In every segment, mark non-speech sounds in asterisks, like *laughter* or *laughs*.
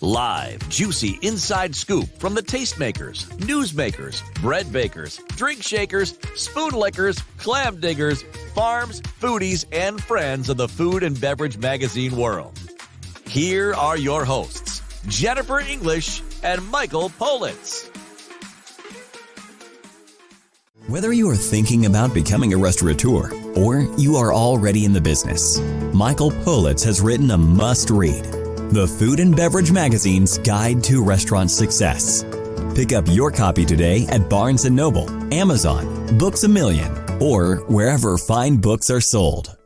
Live, juicy inside scoop from the tastemakers, newsmakers, bread bakers, drink shakers, spoon lickers, clam diggers, farms, foodies, and friends of the food and beverage magazine world. Here are your hosts, Jennifer English and Michael Politz. Whether you are thinking about becoming a restaurateur or you are already in the business, Michael Politz has written a must read the Food and Beverage Magazine's Guide to Restaurant Success. Pick up your copy today at Barnes & Noble, Amazon, Books A Million, or wherever fine books are sold.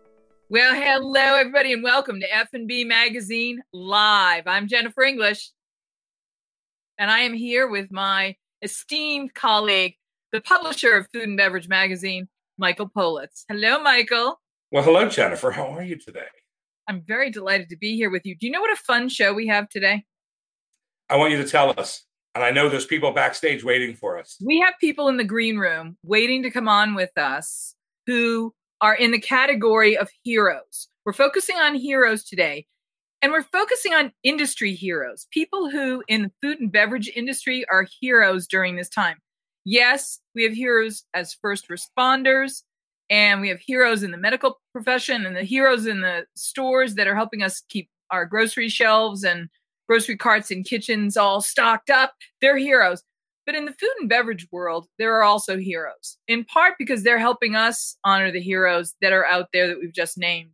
Well, hello everybody and welcome to F&B Magazine Live. I'm Jennifer English and I am here with my esteemed colleague, the publisher of Food and Beverage Magazine, Michael Politz. Hello, Michael. Well, hello, Jennifer. How are you today? I'm very delighted to be here with you. Do you know what a fun show we have today? I want you to tell us. And I know there's people backstage waiting for us. We have people in the green room waiting to come on with us who are in the category of heroes. We're focusing on heroes today. And we're focusing on industry heroes, people who in the food and beverage industry are heroes during this time. Yes, we have heroes as first responders, and we have heroes in the medical profession and the heroes in the stores that are helping us keep our grocery shelves and grocery carts and kitchens all stocked up. They're heroes. But in the food and beverage world, there are also heroes, in part because they're helping us honor the heroes that are out there that we've just named.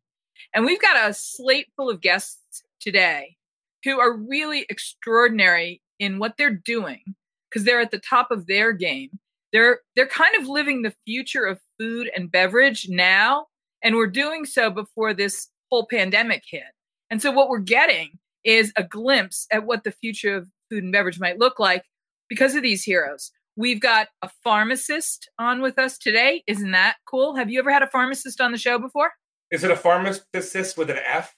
And we've got a slate full of guests today who are really extraordinary in what they're doing because they're at the top of their game they're they're kind of living the future of food and beverage now and we're doing so before this whole pandemic hit. And so what we're getting is a glimpse at what the future of food and beverage might look like because of these heroes. We've got a pharmacist on with us today. Isn't that cool? Have you ever had a pharmacist on the show before? Is it a pharmacist with an f?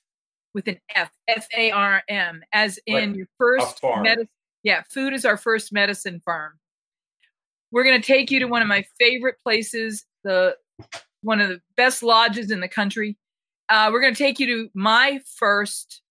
With an f f a r m as in like your first medicine yeah food is our first medicine farm we're going to take you to one of my favorite places, the one of the best lodges in the country. Uh, we're going to take you to my first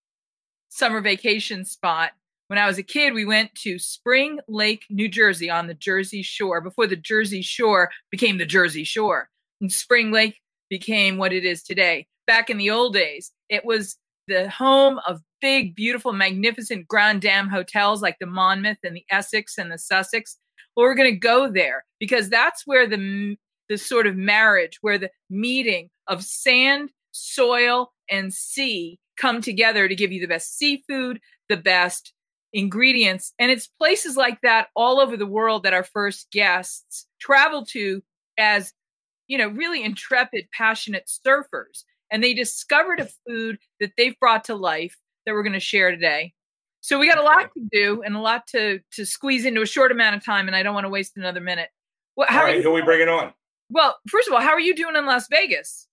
summer vacation spot. When I was a kid, we went to Spring Lake, New Jersey, on the Jersey Shore. Before the Jersey Shore became the Jersey Shore, and Spring Lake became what it is today. Back in the old days, it was the home of big, beautiful, magnificent Grand Dame hotels like the Monmouth and the Essex and the Sussex we're going to go there because that's where the the sort of marriage where the meeting of sand soil and sea come together to give you the best seafood the best ingredients. And it's places like that all over the world that our first guests travel to as you know really intrepid passionate surfers. And they discovered a food that they've brought to life that we're going to share today so we got a lot to do and a lot to to squeeze into a short amount of time, and I don't want to waste another minute. Well, how all right, you, who are we bringing on? Well, first of all, how are you doing in Las Vegas?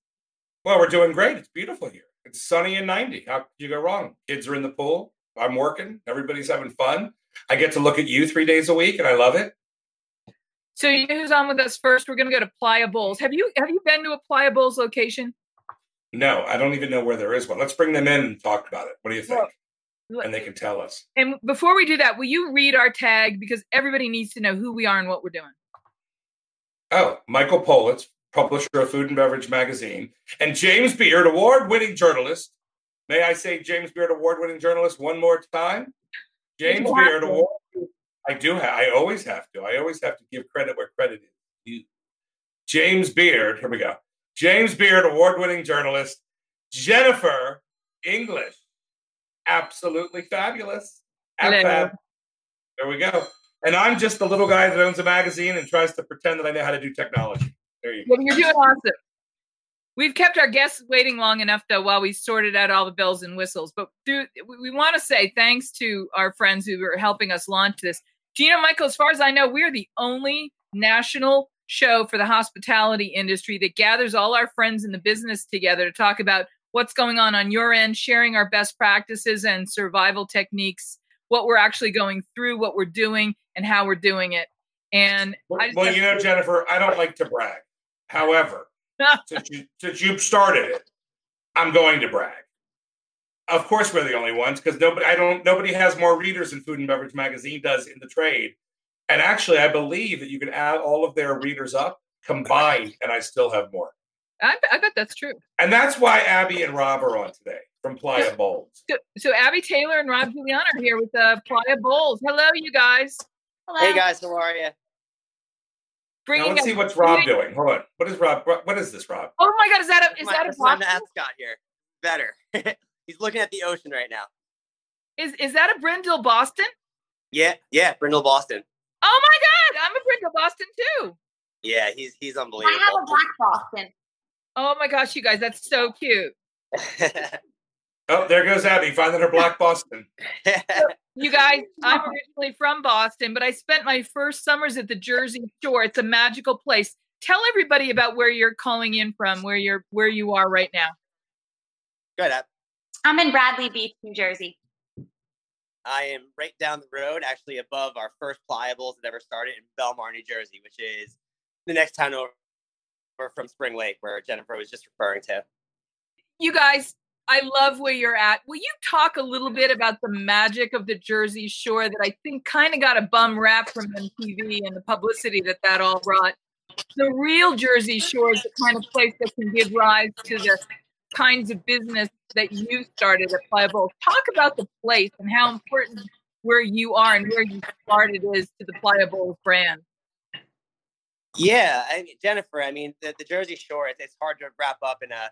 Well, we're doing great. It's beautiful here. It's sunny and 90. How could you go wrong? Kids are in the pool. I'm working. Everybody's having fun. I get to look at you three days a week, and I love it. So you know who's on with us first? We're going to go to Playa Bowls. Have you have you been to a Playa Bowls location? No, I don't even know where there is one. Let's bring them in and talk about it. What do you think? Well, and they can tell us. And before we do that, will you read our tag because everybody needs to know who we are and what we're doing? Oh, Michael Politz, publisher of Food and Beverage Magazine, and James Beard, award-winning journalist. May I say James Beard, award-winning journalist, one more time? James Beard, award. I do. have. I always have to. I always have to give credit where credit is. James Beard. Here we go. James Beard, award-winning journalist. Jennifer English absolutely fabulous. Fab. There we go. And I'm just the little guy that owns a magazine and tries to pretend that I know how to do technology. There you go. Well, you're doing awesome. We've kept our guests waiting long enough, though, while we sorted out all the bells and whistles. But through, we want to say thanks to our friends who are helping us launch this. Gina Michael, as far as I know, we're the only national show for the hospitality industry that gathers all our friends in the business together to talk about what's going on on your end, sharing our best practices and survival techniques, what we're actually going through, what we're doing, and how we're doing it. And well, well you know, Jennifer, I don't like to brag. However, *laughs* since you since you started it, I'm going to brag. Of course, we're the only ones because nobody I don't nobody has more readers than Food and Beverage Magazine does in the trade. And actually, I believe that you can add all of their readers up combined, and I still have more. I, I bet that's true. And that's why Abby and Rob are on today from Playa Bowls. So, so Abby Taylor and Rob Giuliano are here with uh, Playa Bowls. Hello, you guys. Hello. Hey guys, how are you? Bringing now let's see what's Rob doing. Hold on. What is Rob? What is this, Rob? Oh my God! Is that a is my, that a my mascot here? Better. *laughs* He's looking at the ocean right now. Is is that a Brindle Boston? Yeah, yeah, Brindle Boston. Oh my God! I'm a Brindle Boston too. Yeah, he's he's unbelievable. I have a black Boston. Oh my gosh, you guys, that's so cute. *laughs* oh, there goes Abby finding her black Boston. *laughs* you guys, I'm originally from Boston, but I spent my first summers at the Jersey Shore. It's a magical place. Tell everybody about where you're calling in from, where you're where you are right now. Good. Ab. I'm in Bradley Beach, New Jersey. I am right down the road, actually above our first Playa Bowls that ever started in Belmar, New Jersey, which is the next town over from Spring Lake, where Jennifer was just referring to. You guys, I love where you're at. Will you talk a little bit about the magic of the Jersey Shore that I think kind of got a bum rap from MTV and the publicity that that all brought? The real Jersey Shore is the kind of place that can give rise to the kinds of business that you started at Playa Bowls. Talk about the place and how important where you are and where you started is to the Playa Bowls brand. Yeah, I mean, Jennifer. I mean, the, the Jersey Shore. It's, it's hard to wrap up in a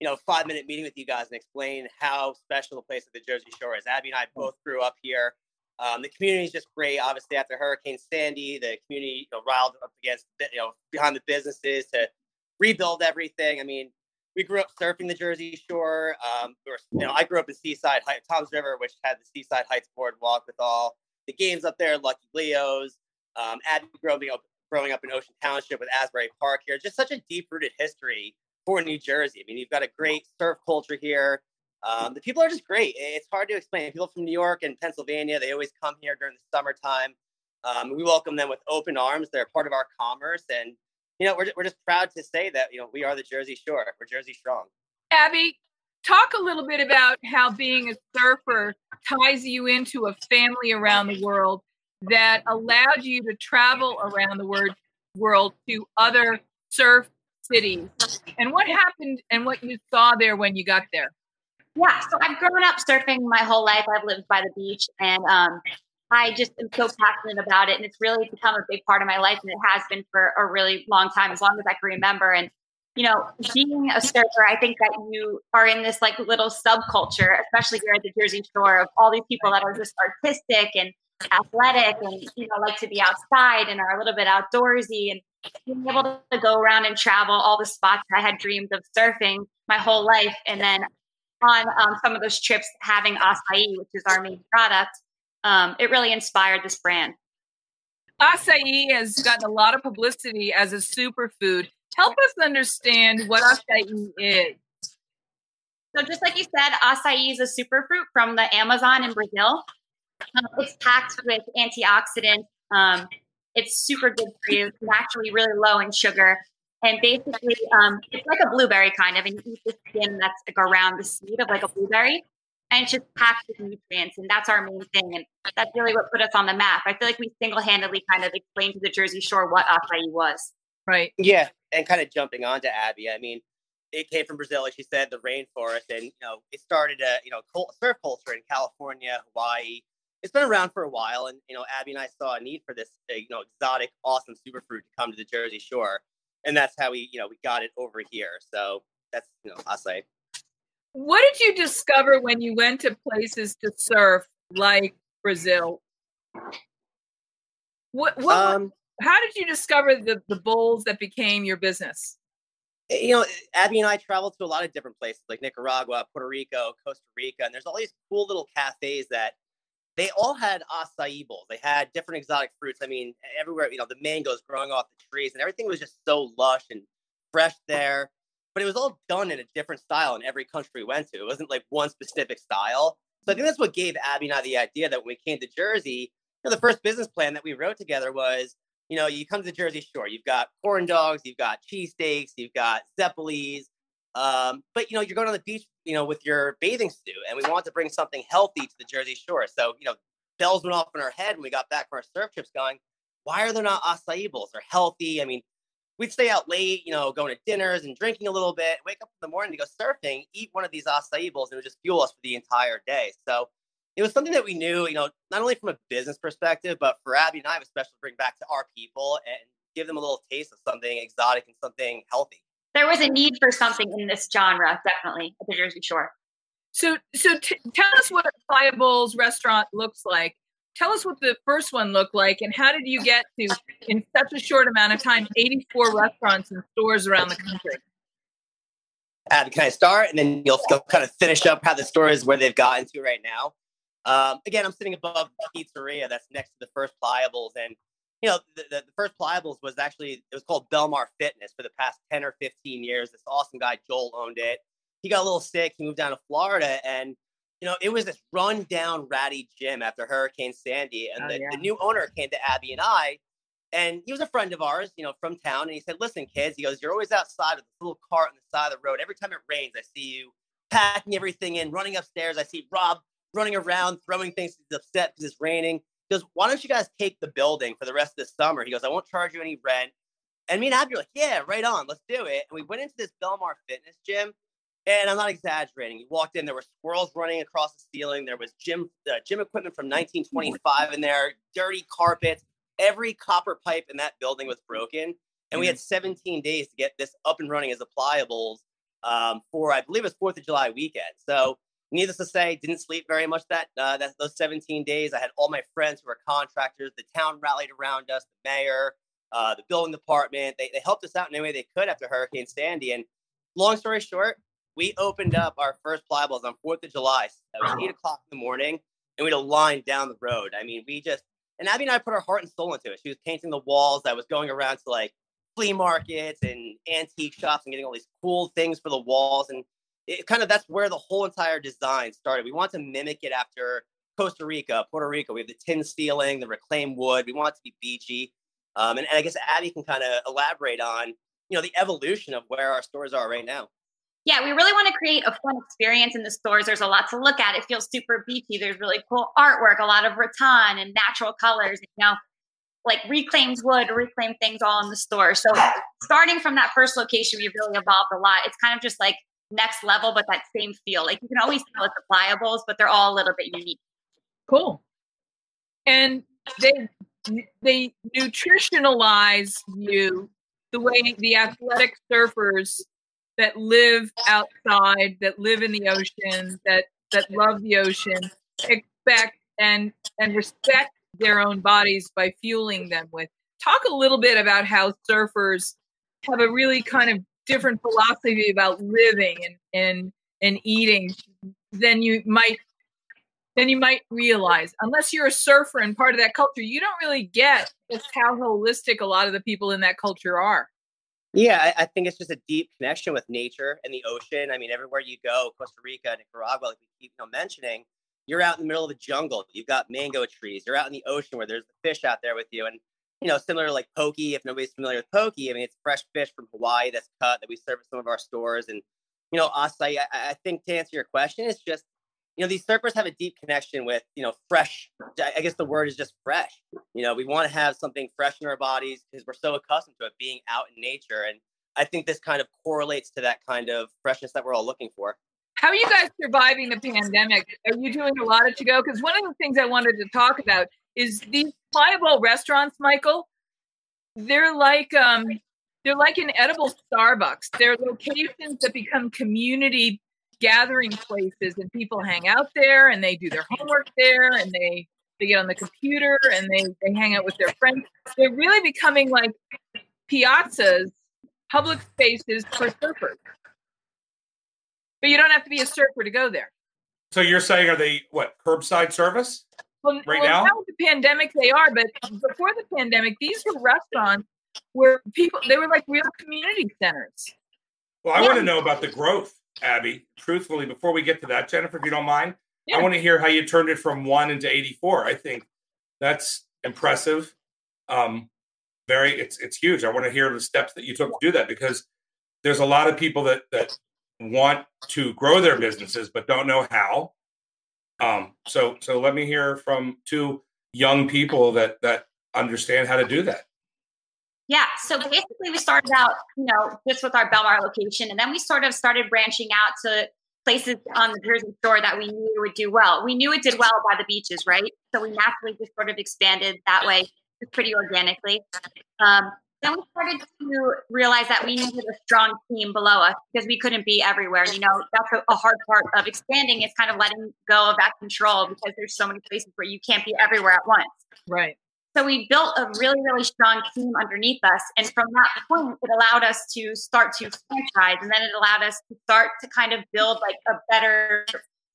you know five minute meeting with you guys and explain how special the place of the Jersey Shore is. Abby and I both grew up here. Um, the community is just great. Obviously, after Hurricane Sandy, the community you know, riled up against you know behind the businesses to rebuild everything. I mean, we grew up surfing the Jersey Shore. Um, we were, you know, I grew up in Seaside Heights, Toms River, which had the Seaside Heights Boardwalk with all the games up there, Lucky Leo's. Um, Abby grew up, you know, growing up in Ocean Township with Asbury Park here. Just such a deep rooted history for New Jersey. I mean, you've got a great surf culture here. Um, the people are just great. It's hard to explain. People from New York and Pennsylvania, they always come here during the summertime. Um, we welcome them with open arms. They're part of our commerce. And, you know, we're, we're just proud to say that, you know, we are the Jersey Shore. We're Jersey strong. Abby, talk a little bit about how being a surfer ties you into a family around the world that allowed you to travel around the word, world to other surf cities. And what happened and what you saw there when you got there? Yeah, so I've grown up surfing my whole life. I've lived by the beach and um, I just am so passionate about it. And it's really become a big part of my life. And it has been for a really long time, as long as I can remember. And, you know, being a surfer, I think that you are in this like little subculture, especially here at the Jersey Shore, of all these people that are just artistic and athletic and you know like to be outside and are a little bit outdoorsy and being able to go around and travel all the spots I had dreamed of surfing my whole life and then on um, some of those trips having acai which is our main product um, it really inspired this brand. Acai has gotten a lot of publicity as a superfood. Help us understand what acai is. So just like you said acai is a superfruit from the amazon in brazil um, it's packed with antioxidants. Um, it's super good for you. It's actually really low in sugar. And basically, um, it's like a blueberry kind of, and you eat the skin that's like around the seed of like a blueberry, and it's just packed with nutrients. And that's our main thing. And that's really what put us on the map. I feel like we single handedly kind of explained to the Jersey Shore what acai was. Right. Yeah. And kind of jumping on to Abby, I mean, it came from Brazil, like she said, the rainforest, and you know, it started a you know surf culture in California, Hawaii, it's been around for a while, and you know, Abby and I saw a need for this, uh, you know, exotic, awesome superfruit to come to the Jersey Shore, and that's how we, you know, we got it over here. So that's, you know, I'll say. What did you discover when you went to places to surf like Brazil? What, what um, how did you discover the the bowls that became your business? Eh, you know, Abby and I traveled to a lot of different places like Nicaragua, Puerto Rico, Costa Rica, and there's all these cool little cafes that they all had acai bowls. They had different exotic fruits. I mean, everywhere, you know, the mangoes growing off the trees and everything was just so lush and fresh there. But it was all done in a different style in every country we went to. It wasn't like one specific style. So I think that's what gave Abby and I the idea that when we came to Jersey, you know, the first business plan that we wrote together was, you know, you come to the Jersey Shore, you've got corn dogs, you've got cheesesteaks, you've got zeppoles, um, but you know, you're going on the beach, you know, with your bathing suit, and we want to bring something healthy to the Jersey Shore. So, you know, bells went off in our head when we got back from our surf trips, going, why are there not acai bowls? They're healthy. I mean, we'd stay out late, you know, going to dinners and drinking a little bit, wake up in the morning to go surfing, eat one of these acai bowls, and it would just fuel us for the entire day. So it was something that we knew, you know, not only from a business perspective, but for Abby and I, especially bring back to our people and give them a little taste of something exotic and something healthy there was a need for something in this genre, definitely at the Jersey Shore. So, so t- tell us what Acai Bowls restaurant looks like. Tell us what the first one looked like, and how did you get to, in such a short amount of time, 84 restaurants and stores around the country? Uh, can I start, and then you'll, you'll kind of finish up how the store is where they've gotten to right now. Um, again, I'm sitting above the pizzeria that's next to the first Playa Bowls, and you know, the, the, first Playa Bowls was actually it was called Belmar Fitness for the past 10 or 15 years. This awesome guy, Joel, owned it. He got a little sick. He moved down to Florida and you know, it was this run down ratty gym after Hurricane Sandy. And oh, the, yeah. the new owner came to Abby and I, and he was a friend of ours, you know, from town. And he said, Listen, kids, he goes, You're always outside with this little cart on the side of the road. Every time it rains, I see you packing everything in, running upstairs. I see Rob running around, throwing things. He's upset because it's raining goes, why don't you guys take the building for the rest of the summer? He goes, I won't charge you any rent. And me and Abby were like, yeah, right on, let's do it. And we went into this Belmar fitness gym. And I'm not exaggerating. You walked in, there were squirrels running across the ceiling. There was gym uh, gym equipment from 1925 in there, dirty carpets. Every copper pipe in that building was broken. And we had mm-hmm. 17 days to get this up and running as a Playa Bowls um, for, I believe it was 4th of July weekend. So needless to say, didn't sleep very much that, uh, that those 17 days. I had all my friends who are contractors. The town rallied around us, the mayor, uh, the building department. They, they helped us out in any way they could after Hurricane Sandy. And long story short, we opened up our first Playa Bowls on 4th of July. It was 8 o'clock in the morning, and we had a line down the road. I mean, we just, and Abby and I put our heart and soul into it. She was painting the walls. I was going around to like flea markets and antique shops and getting all these cool things for the walls. And it kind of that's where the whole entire design started. We want to mimic it after Costa Rica, Puerto Rico. We have the tin ceiling, the reclaimed wood. We want it to be beachy. Um, and, and I guess Abby can kind of elaborate on, you know, the evolution of where our stores are right now. Yeah, we really want to create a fun experience in the stores. There's a lot to look at. It feels super beachy. There's really cool artwork, a lot of rattan and natural colors. You know, like reclaimed wood, reclaimed things all in the store. So starting from that first location, we've really evolved a lot. It's kind of just like next level, but that same feel. Like you can always tell it's Playa Bowls, but they're all a little bit unique. Cool. And they they nutritionalize you the way the athletic surfers that live outside, that live in the ocean, that that love the ocean, expect and and respect their own bodies by fueling them with. Talk a little bit about how surfers have a really kind of different philosophy about living and and and eating than you might than you might realize. Unless you're a surfer and part of that culture, you don't really get just how holistic a lot of the people in that culture are. Yeah, I, I, think it's just a deep connection with nature and the ocean. I mean, everywhere you go, Costa Rica, Nicaragua, like we keep you know, mentioning, you're out in the middle of the jungle. You've got mango trees. You're out in the ocean where there's the fish out there with you. And you know, similar to like poke. If nobody's familiar with poke, I mean, it's fresh fish from Hawaii that's cut that we serve at some of our stores. And you know, acai. I, I think to answer your question, it's just you know these surfers have a deep connection with you know fresh. I guess the word is just fresh. You know, we want to have something fresh in our bodies because we're so accustomed to it being out in nature, and I think this kind of correlates to that kind of freshness that we're all looking for. How are you guys surviving the pandemic? Are you doing a lot of to go? Because one of the things I wanted to talk about is these Playa Bowl restaurants, Michael. They're like um, they're like an edible Starbucks. They're locations that become community gathering places, and people hang out there, and they do their homework there, and they they get on the computer, and they they hang out with their friends. They're really becoming like piazzas public spaces for surfers. But you don't have to be a surfer to go there. So you're saying are they what curbside service? Well, right well, now? now with the pandemic they are, but before the pandemic, these were restaurants where people they were like real community centers. Well, I yeah. want to know about the growth, Abby. Truthfully, before we get to that, Jennifer, if you don't mind, yeah. I want to hear how you turned it from one into eighty-four. I think that's impressive. Um, very, it's it's huge. I want to hear the steps that you took to do that because there's a lot of people that that want to grow their businesses but don't know how. Um, so so let me hear from two young people that that understand how to do that. Yeah, so basically we started out, you know, just with our Belmar location, and then we sort of started branching out to places on the Jersey Shore that we knew would do well. We knew it did well by the beaches, right? So we naturally just sort of expanded that way, pretty organically. Um, then we started to realize that we needed a strong team below us because we couldn't be everywhere. You know, that's a, hard part of expanding is kind of letting go of that control because there's so many places where you can't be everywhere at once. Right. So we built a really, really strong team underneath us. And from that point, it allowed us to start to franchise. And then it allowed us to start to kind of build like a better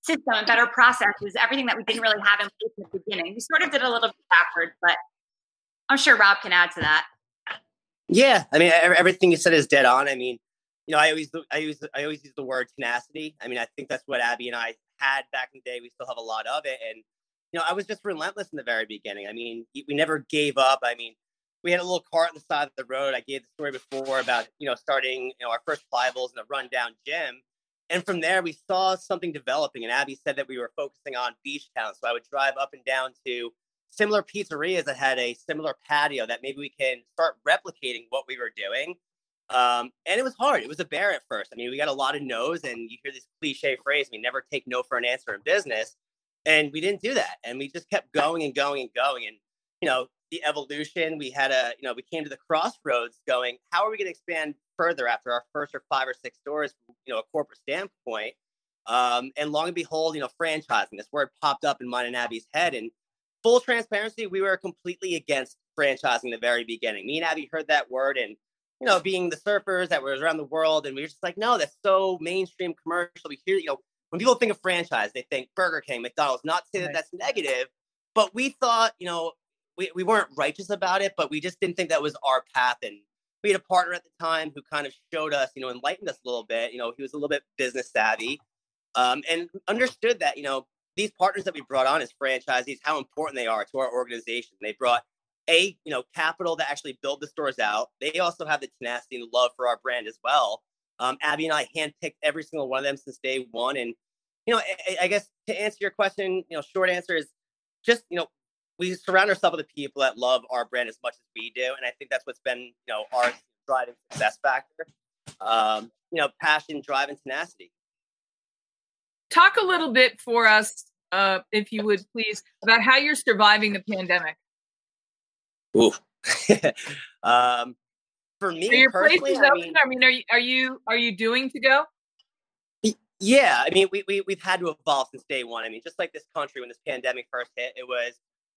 system and better processes, everything that we didn't really have in place in the beginning. We sort of did a little bit backwards, but I'm sure Rob can add to that. Yeah, I mean, everything you said is dead on. I mean, you know, I always, I use, I always use the word tenacity. I mean, I think that's what Abby and I had back in the day. We still have a lot of it, and you know, I was just relentless in the very beginning. I mean, we never gave up. I mean, we had a little cart on the side of the road. I gave the story before about you know starting you know our first Playa Bowls in a rundown gym, and from there we saw something developing. And Abby said that we were focusing on beach town, so I would drive up and down to similar pizzerias that had a similar patio that maybe we can start replicating what we were doing. Um, and it was hard. It was a bear at first. I mean, we got a lot of no's, and you hear this cliche phrase, "We never take no for an answer in business," and we didn't do that, and we just kept going and going and going. And you know, the evolution. We had a, you know, we came to the crossroads, going, "How are we going to expand further after our first or five or six stores?" You know, a corporate standpoint. Um, and long and behold, you know, franchising. This word popped up in mine and Abby's head, and full transparency, we were completely against franchising in the very beginning. Me and Abby heard that word and you know, being the surfers that were around the world, and we were just like, no, that's so mainstream commercial. We hear, you know, when people think of franchise, they think Burger King, McDonald's. Not to say that that's negative, but we thought, you know, we, we weren't righteous about it, but we just didn't think that was our path. And we had a partner at the time who kind of showed us, you know, enlightened us a little bit. You know, he was a little bit business savvy um, and understood that, you know, these partners that we brought on as franchisees, how important they are to our organization. They brought a you know capital to actually build the stores out. They also have the tenacity and love for our brand as well. Um, Abby and I handpicked every single one of them since day one, and you know I, I guess to answer your question, you know, short answer is just you know we surround ourselves with the people that love our brand as much as we do, and I think that's what's been you know our driving success factor. Um, you know, passion, drive, and tenacity talk a little bit for us, uh, if you would please, about how you're surviving the pandemic. Ooh. *laughs* um, for me, are your places I mean, I mean, are you are you are you doing to go? Yeah, I mean, we, we we've had to evolve since day one. I mean, just like this country when this pandemic first hit, it was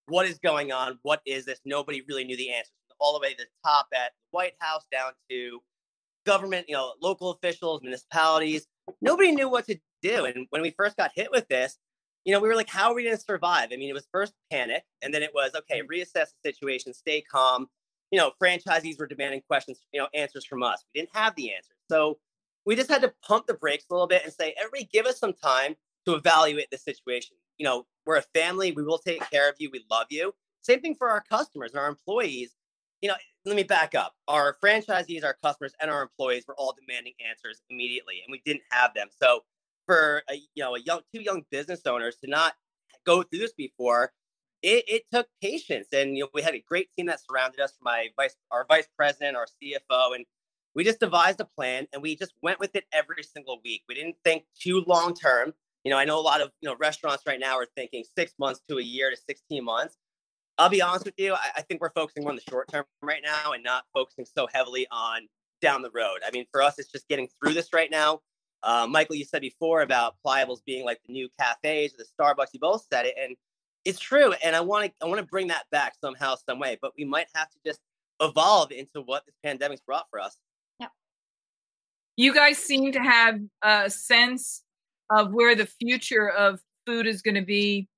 what is going on? What is this? Nobody really knew the answers. All the way to the top at the White House down to government, you know, local officials, municipalities. Nobody knew what to do. And when we first got hit with this, you know, we were like, how are we going to survive? I mean, it was first panic, and then it was okay, mm. reassess the situation, stay calm. You know, franchisees were demanding questions, you know, answers from us. We didn't have the answers. So we just had to pump the brakes a little bit and say, everybody give us some time to evaluate the situation. You know, we're a family, we will take care of you, we love you. Same thing for our customers and our employees. You know, let me back up. Our franchisees, our customers, and our employees were all demanding answers immediately, and we didn't have them. So for a, you know a young two young business owners to not go through this before it, it took patience. And you know we had a great team that surrounded us from my vice our vice president our cfo and we just devised a plan and we just went with it every single week. We didn't think too long term you know i know a lot of you know restaurants right now are thinking six months to a year to 16 months. I'll be honest with you i, I think we're focusing more on the short term right now and not focusing so heavily on down the road. I mean for us it's just getting through this right now uh, Michael, you said before about Playa Bowls being like the new cafes or the Starbucks. You both said it, and it's true. And I want to I want to bring that back somehow, some way. But we might have to just evolve into what this pandemic's brought for us. Yeah. You guys seem to have a sense of where the future of food is going to be.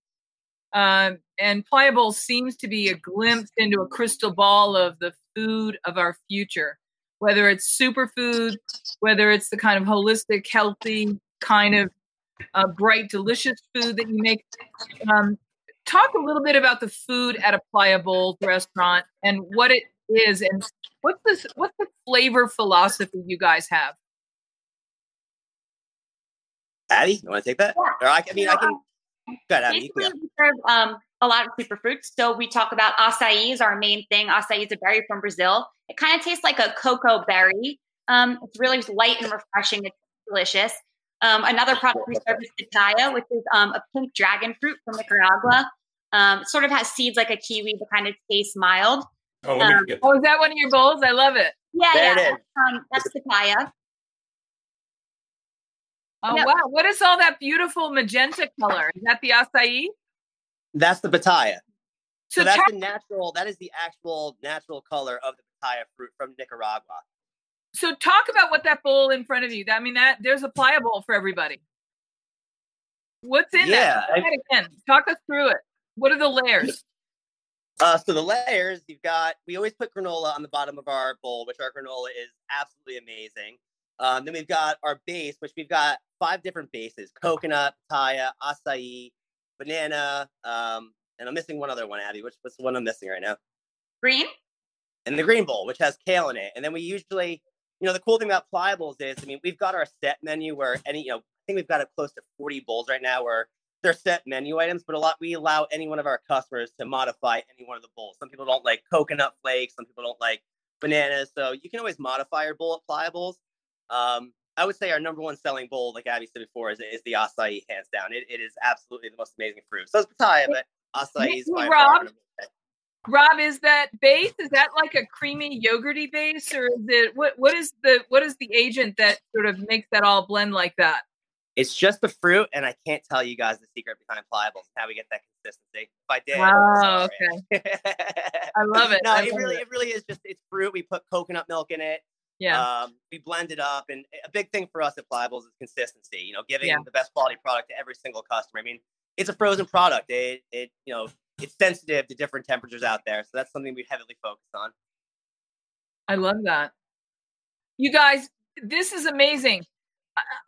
Um, and Playa Bowl seems to be a glimpse into a crystal ball of the food of our future, whether it's superfood, whether it's the kind of holistic, healthy, kind of uh, bright, delicious food that you make. Um, talk a little bit about the food at a Playa Bowl restaurant and what it is, and what's this? What's the flavor philosophy you guys have? Abby, you want to take that? Yeah. Or I, I mean, I can. Go ahead, Abby. we serve um, a lot of superfruits. So we talk about acai is our main thing. Acai is a berry from Brazil. It kind of tastes like a cocoa berry. Um, it's really light and refreshing. It's delicious. Um, another product we serve is pitaya, which is um, a pink dragon fruit from Nicaragua. Um, sort of has seeds like a kiwi, but kind of tastes mild. Oh, um, oh, is that one of your bowls? I love it. Yeah, there yeah. Um, that's pitaya. Oh yep. wow! What is all that beautiful magenta color? Is that the acai? That's the pitaya. So, so that's the natural. That is the actual natural color of the pitaya fruit from Nicaragua. So talk about what that bowl in front of you. I mean, that there's a Playa Bowl for everybody. What's in yeah, that? I, again. Talk us through it. What are the layers? Uh, so the layers you've got. We always put granola on the bottom of our bowl, which our granola is absolutely amazing. Um, then we've got our base, which we've got five different bases: coconut, pitaya, acai, banana, um, and I'm missing one other one, Abby. Which what's the one I'm missing right now? Green. And the green bowl, which has kale in it. And then we usually, you know, the cool thing about Playa Bowls is, I mean, we've got our set menu where any, you know, I think we've got a close to 40 bowls right now where they're set menu items, but a lot we allow any one of our customers to modify any one of the bowls. Some people don't like coconut flakes, some people don't like bananas, so you can always modify your bowl at Playa Bowls. Um, I would say our number one selling bowl, like Abby said before, is, is the acai, hands down. It, it is absolutely the most amazing fruit. So it's pitaya, but acai is by Rob. Rob, is that base? Is that like a creamy yogurty base, or is it what? What is the what is the agent that sort of makes that all blend like that? It's just the fruit, and I can't tell you guys the secret behind Playa Bowls how we get that consistency. If I did, oh, okay. *laughs* I love it. No, I it really, it. it really is just it's fruit. We put coconut milk in it. Yeah. Um, we blend it up, and a big thing for us at Playa Bowls is consistency. You know, giving yeah. the best quality product to every single customer. I mean, it's a frozen product. It, it, you know, it's sensitive to different temperatures out there, so that's something we heavily focus on. I love that. You guys, this is amazing.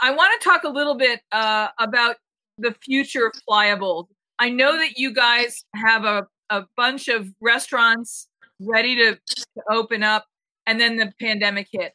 I, want to talk a little bit uh, about the future of Playa Bowls. I know that you guys have a, a bunch of restaurants ready to, to open up, and then the pandemic hit.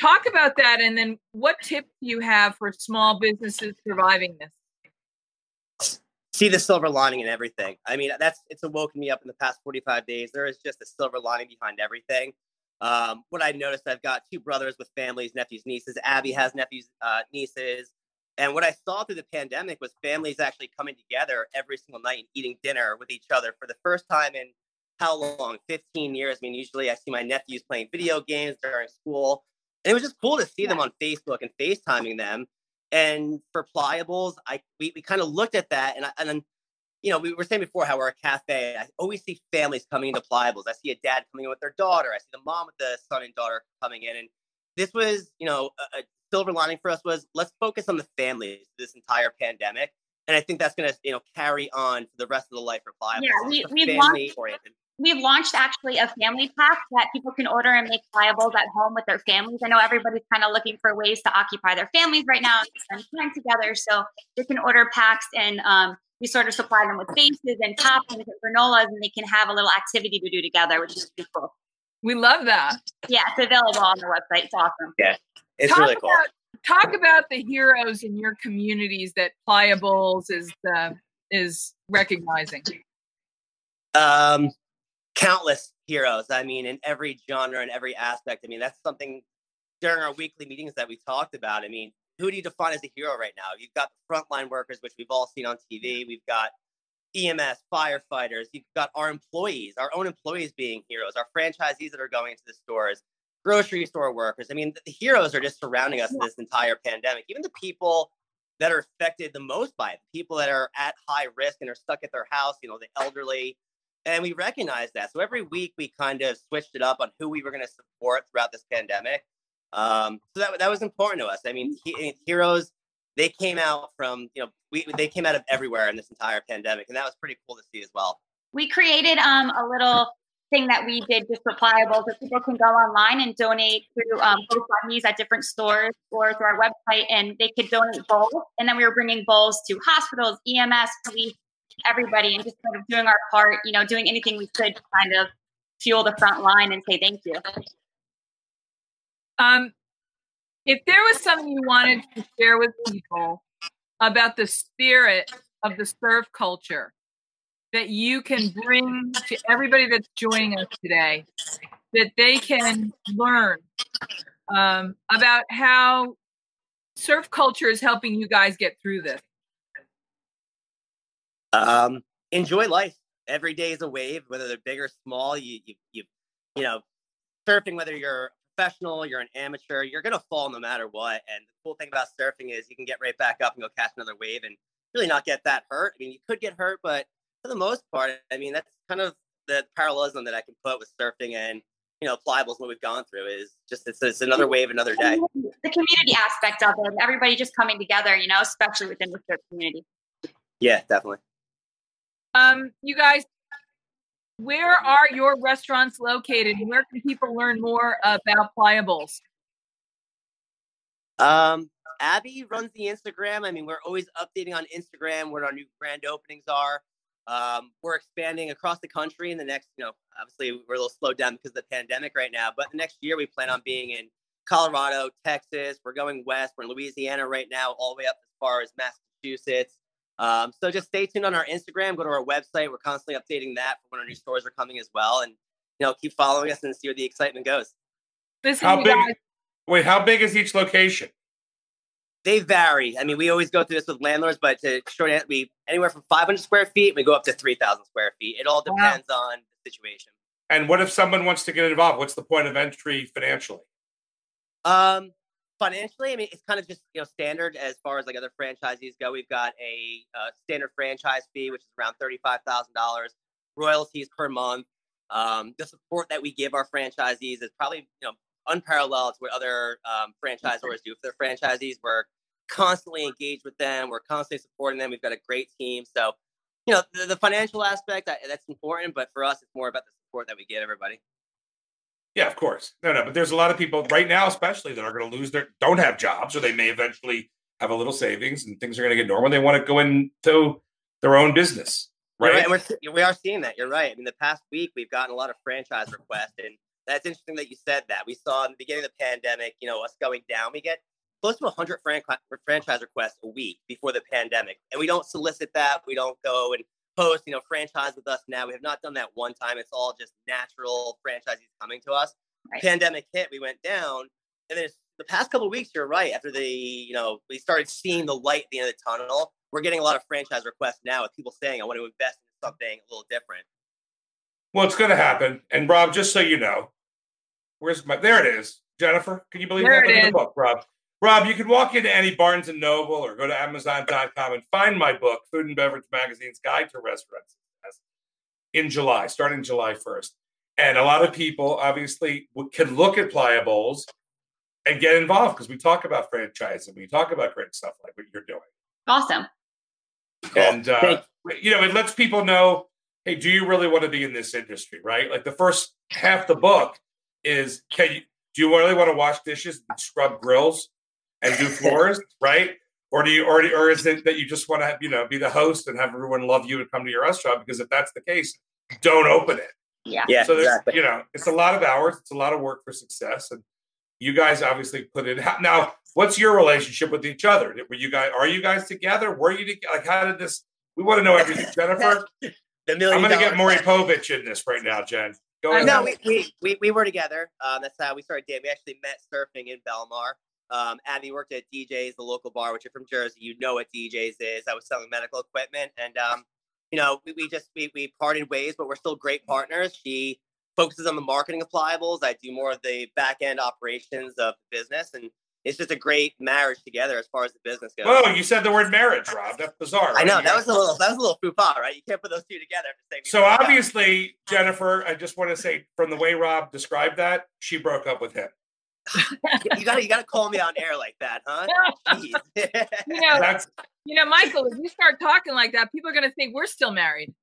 Talk about that, and then what tips do you have for small businesses surviving this? See the silver lining in everything. I mean, that's it's awoken me up in the past 45 days. There is just a silver lining behind everything. Um, what I noticed, I've got two brothers with families, nephews, nieces. Abby has nephews, uh, nieces. And what I saw through the pandemic was families actually coming together every single night and eating dinner with each other for the first time in how long? 15 years. I mean, usually I see my nephews playing video games during school. And it was just cool to see yeah. them on Facebook and FaceTiming them. And for Playa Bowls, I we, we kind of looked at that and I, and then you know, we were saying before how we're a cafe. I always see families coming into Playa Bowls. I see a dad coming in with their daughter. I see the mom with the son and daughter coming in. And this was, you know, a, a silver lining for us was let's focus on the families this entire pandemic. And I think that's going to, you know, carry on for the rest of the life of Playa Bowls. Yeah, we, we've launched, we've launched actually a family pack that people can order and make Playa Bowls at home with their families. I know everybody's kind of looking for ways to occupy their families right now and spend time together. So they can order packs and um, we sort of supply them with bases and toppings and granolas, and they can have a little activity to do together, which is pretty cool. We love that. Yeah, it's available on the website. It's awesome. Yeah, it's talk really cool. About, talk about the heroes in your communities that Playa Bowls is uh, is recognizing. Um, countless heroes. I mean, in every genre and every aspect. I mean, that's something during our weekly meetings that we talked about. I mean, who do you define as a hero right now? You've got the frontline workers, which we've all seen on TV. We've got EMS, firefighters. You've got our employees, our own employees being heroes, our franchisees that are going into the stores, grocery store workers. I mean, the heroes are just surrounding us in this entire pandemic. Even the people that are affected the most by it, people that are at high risk and are stuck at their house, you know, the elderly. And we recognize that. So every week we kind of switched it up on who we were going to support throughout this pandemic. Um, so that that was important to us. I mean, he, heroes they came out from you know we they came out of everywhere in this entire pandemic, and that was pretty cool to see as well. We created um, a little thing that we did just for Playa Bowls that people can go online and donate through um, GoFundMe's at different stores or through our website, and they could donate bowls. And then we were bringing bowls to hospitals, EMS, police, everybody, and just kind of doing our part. You know, doing anything we could to kind of fuel the front line and say thank you. Um, if there was something you wanted to share with people about the spirit of the surf culture that you can bring to everybody that's joining us today, that they can learn um, about how surf culture is helping you guys get through this? Um, enjoy life. Every day is a wave, whether they're big or small. You, you, you, you know, surfing, whether you're professional, you're an amateur, you're going to fall no matter what. And the cool thing about surfing is you can get right back up and go catch another wave and really not get that hurt. I mean, you could get hurt, but for the most part, I mean, that's kind of the parallelism that I can put with surfing and, you know, Playa Bowls, what we've gone through is just, it's, it's another wave, another day. The community aspect of it, everybody just coming together, you know, especially within the surf community. Yeah, definitely. Um, you guys where are your restaurants located? Where can people learn more about Playa Bowls? Um, Abby runs the Instagram. I mean, we're always updating on Instagram where our new grand openings are. Um, we're expanding across the country in the next, you know, obviously we're a little slowed down because of the pandemic right now, but the next year we plan on being in Colorado, Texas. We're going west. We're in Louisiana right now, all the way up as far as Massachusetts. Um, so just stay tuned on our Instagram. Go to our website. We're constantly updating that for when our new stores are coming as well, and you know keep following us and see where the excitement goes. Listen, how big? Guys. Wait, how big is each location? They vary. I mean, we always go through this with landlords, but to short answer, we anywhere from 500 square feet, we go up to 3,000 square feet. It all depends wow. on the situation. And what if someone wants to get involved? What's the point of entry financially? Um, financially, I mean, it's kind of just you know standard as far as like other franchisees go. We've got a uh, standard franchise fee, which is around thirty five thousand dollars, royalties per month. Um, the support that we give our franchisees is probably you know unparalleled to what other um, franchisors do for their franchisees. We're constantly engaged with them. We're constantly supporting them. We've got a great team. So, you know, the, the financial aspect that's important, but for us, it's more about the support that we give everybody. Yeah, of course. No, no, but there's a lot of people right now, especially that are going to lose their don't have jobs, or they may eventually have a little savings, and things are going to get normal. They want to go into their own business, right? right. We're, we are seeing that. You're right. I mean, the past week we've gotten a lot of franchise requests, and that's interesting that you said that. We saw in the beginning of the pandemic, you know, us going down. We get close to 100 fran- franchise requests a week before the pandemic, and we don't solicit that. We don't go and post, you know, franchise with us now. We have not done that one time. It's all just natural franchisees coming to us. Right. Pandemic hit, we went down, and then the past couple weeks, you're right. After the, you know, we started seeing the light at the end of the tunnel. We're getting a lot of franchise requests now with people saying, "I want to invest in something a little different." Well, it's going to happen. And Rob, just so you know, where's my? There it is, Jennifer. Can you believe there that? Look at the book, Rob. Rob, you can walk into any Barnes and Noble or go to Amazon.com and find my book, Food and Beverage Magazine's Guide to Restaurants, in July, starting July 1st. And a lot of people obviously can look at Playa Bowls and get involved because we talk about franchising, we talk about great stuff like what you're doing. Awesome. And, uh, you know, it lets people know hey, do you really want to be in this industry, right? Like the first half the book is can you, do you really want to wash dishes and scrub grills? And do *laughs* floors, right? Or do you, or, or is it that you just want to, you know, be the host and have everyone love you and come to your restaurant? Because if that's the case, don't open it. Yeah. Yeah. So there's, exactly. you know, it's a lot of hours. It's a lot of work for success, and you guys obviously put in. Now, what's your relationship with each other? Were you guys? Are you guys together? Were you together? Like, how did this? We want to know everything, *laughs* Jennifer. the million I'm going to get Maury Povich in this right now, Jen. Go ahead. No, we, we, we, we were together. Um, that's how we started dating. We actually met surfing in Belmar. Um, Abby worked at DJ's, the local bar, which you're from Jersey. You know what DJ's is. I was selling medical equipment, and um, you know, we, we just we, we parted ways, but we're still great partners. She focuses on the marketing of Playa Bowls. I do more of the back end operations of the business, and it's just a great marriage together as far as the business goes. Oh, you said the word marriage, Rob. That's bizarre. Right? I know that was a little that was a little faux pas, right? You can't put those two together. so obviously, Jennifer, I just want to say from the way Rob described that, she broke up with him. *laughs* you gotta you gotta call me on air like that, huh? *laughs* you know, That's... you know, Michael, if you start talking like that, people are gonna think we're still married.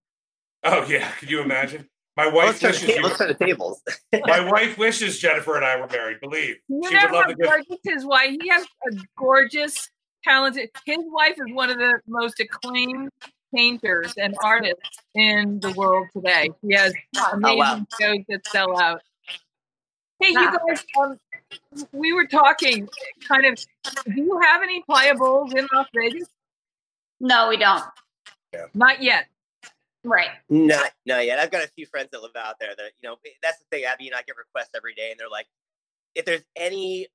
Oh yeah, could you imagine? My wife let's wishes. Let's turn the tables. *laughs* my wife wishes Jennifer and I were married. Believe you she would love to get. Gorgeous his wife. He has a gorgeous, talented. His wife is one of the most acclaimed painters and artists in the world today. He has amazing oh, wow. shows that sell out. Hey, you guys, um, we were talking kind of. Do you have any playa bowls in Las Vegas? No, we don't. Yeah. Not yet. Right. Not, not yet. I've got a few friends that live out there that, you know, that's the thing. Abby and I get requests every day, and they're like, if there's any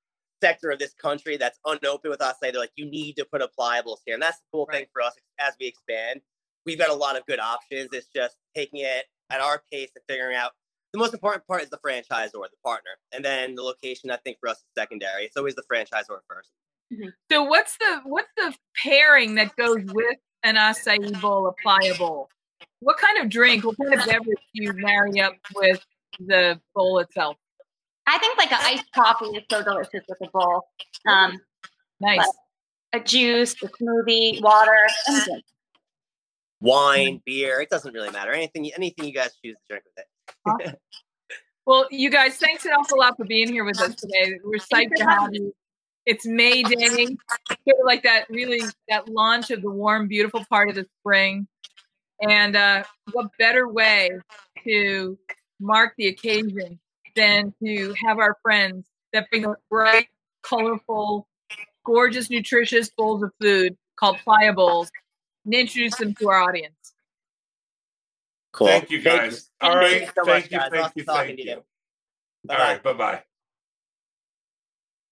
sector of this country that's unopened with us, they're like, you need to put a Playa Bowls here. And that's the cool right. thing for us as we expand. We've got a lot of good options. It's just taking it at our pace and figuring out the most important part is the franchise or the partner, and then the location. I think for us is secondary. It's always the franchise or 1st mm-hmm. So what's the what's the pairing that goes with an acai bowl, a playa bowl? What kind of drink, what kind of beverage do you marry up with the bowl itself? I think like an iced coffee is so delicious with a bowl. Um, nice. A juice, a smoothie, water, anything. Wine, beer, it doesn't really matter. Anything, anything you guys choose to drink with it. Awesome. *laughs* well, you guys, thanks an awful lot for being here with us today. We're psyched to have you. It's May Day, sort of like that really that launch of the warm, beautiful part of the spring. And uh, what better way to mark the occasion than to have our friends that bring bright, colorful, gorgeous, nutritious bowls of food called playa bowls and introduce them to our audience. Cool. Thank you, guys. Thank you. All right. Thank, thank you. Thank you. Thank you. Thank you. All right. Bye bye.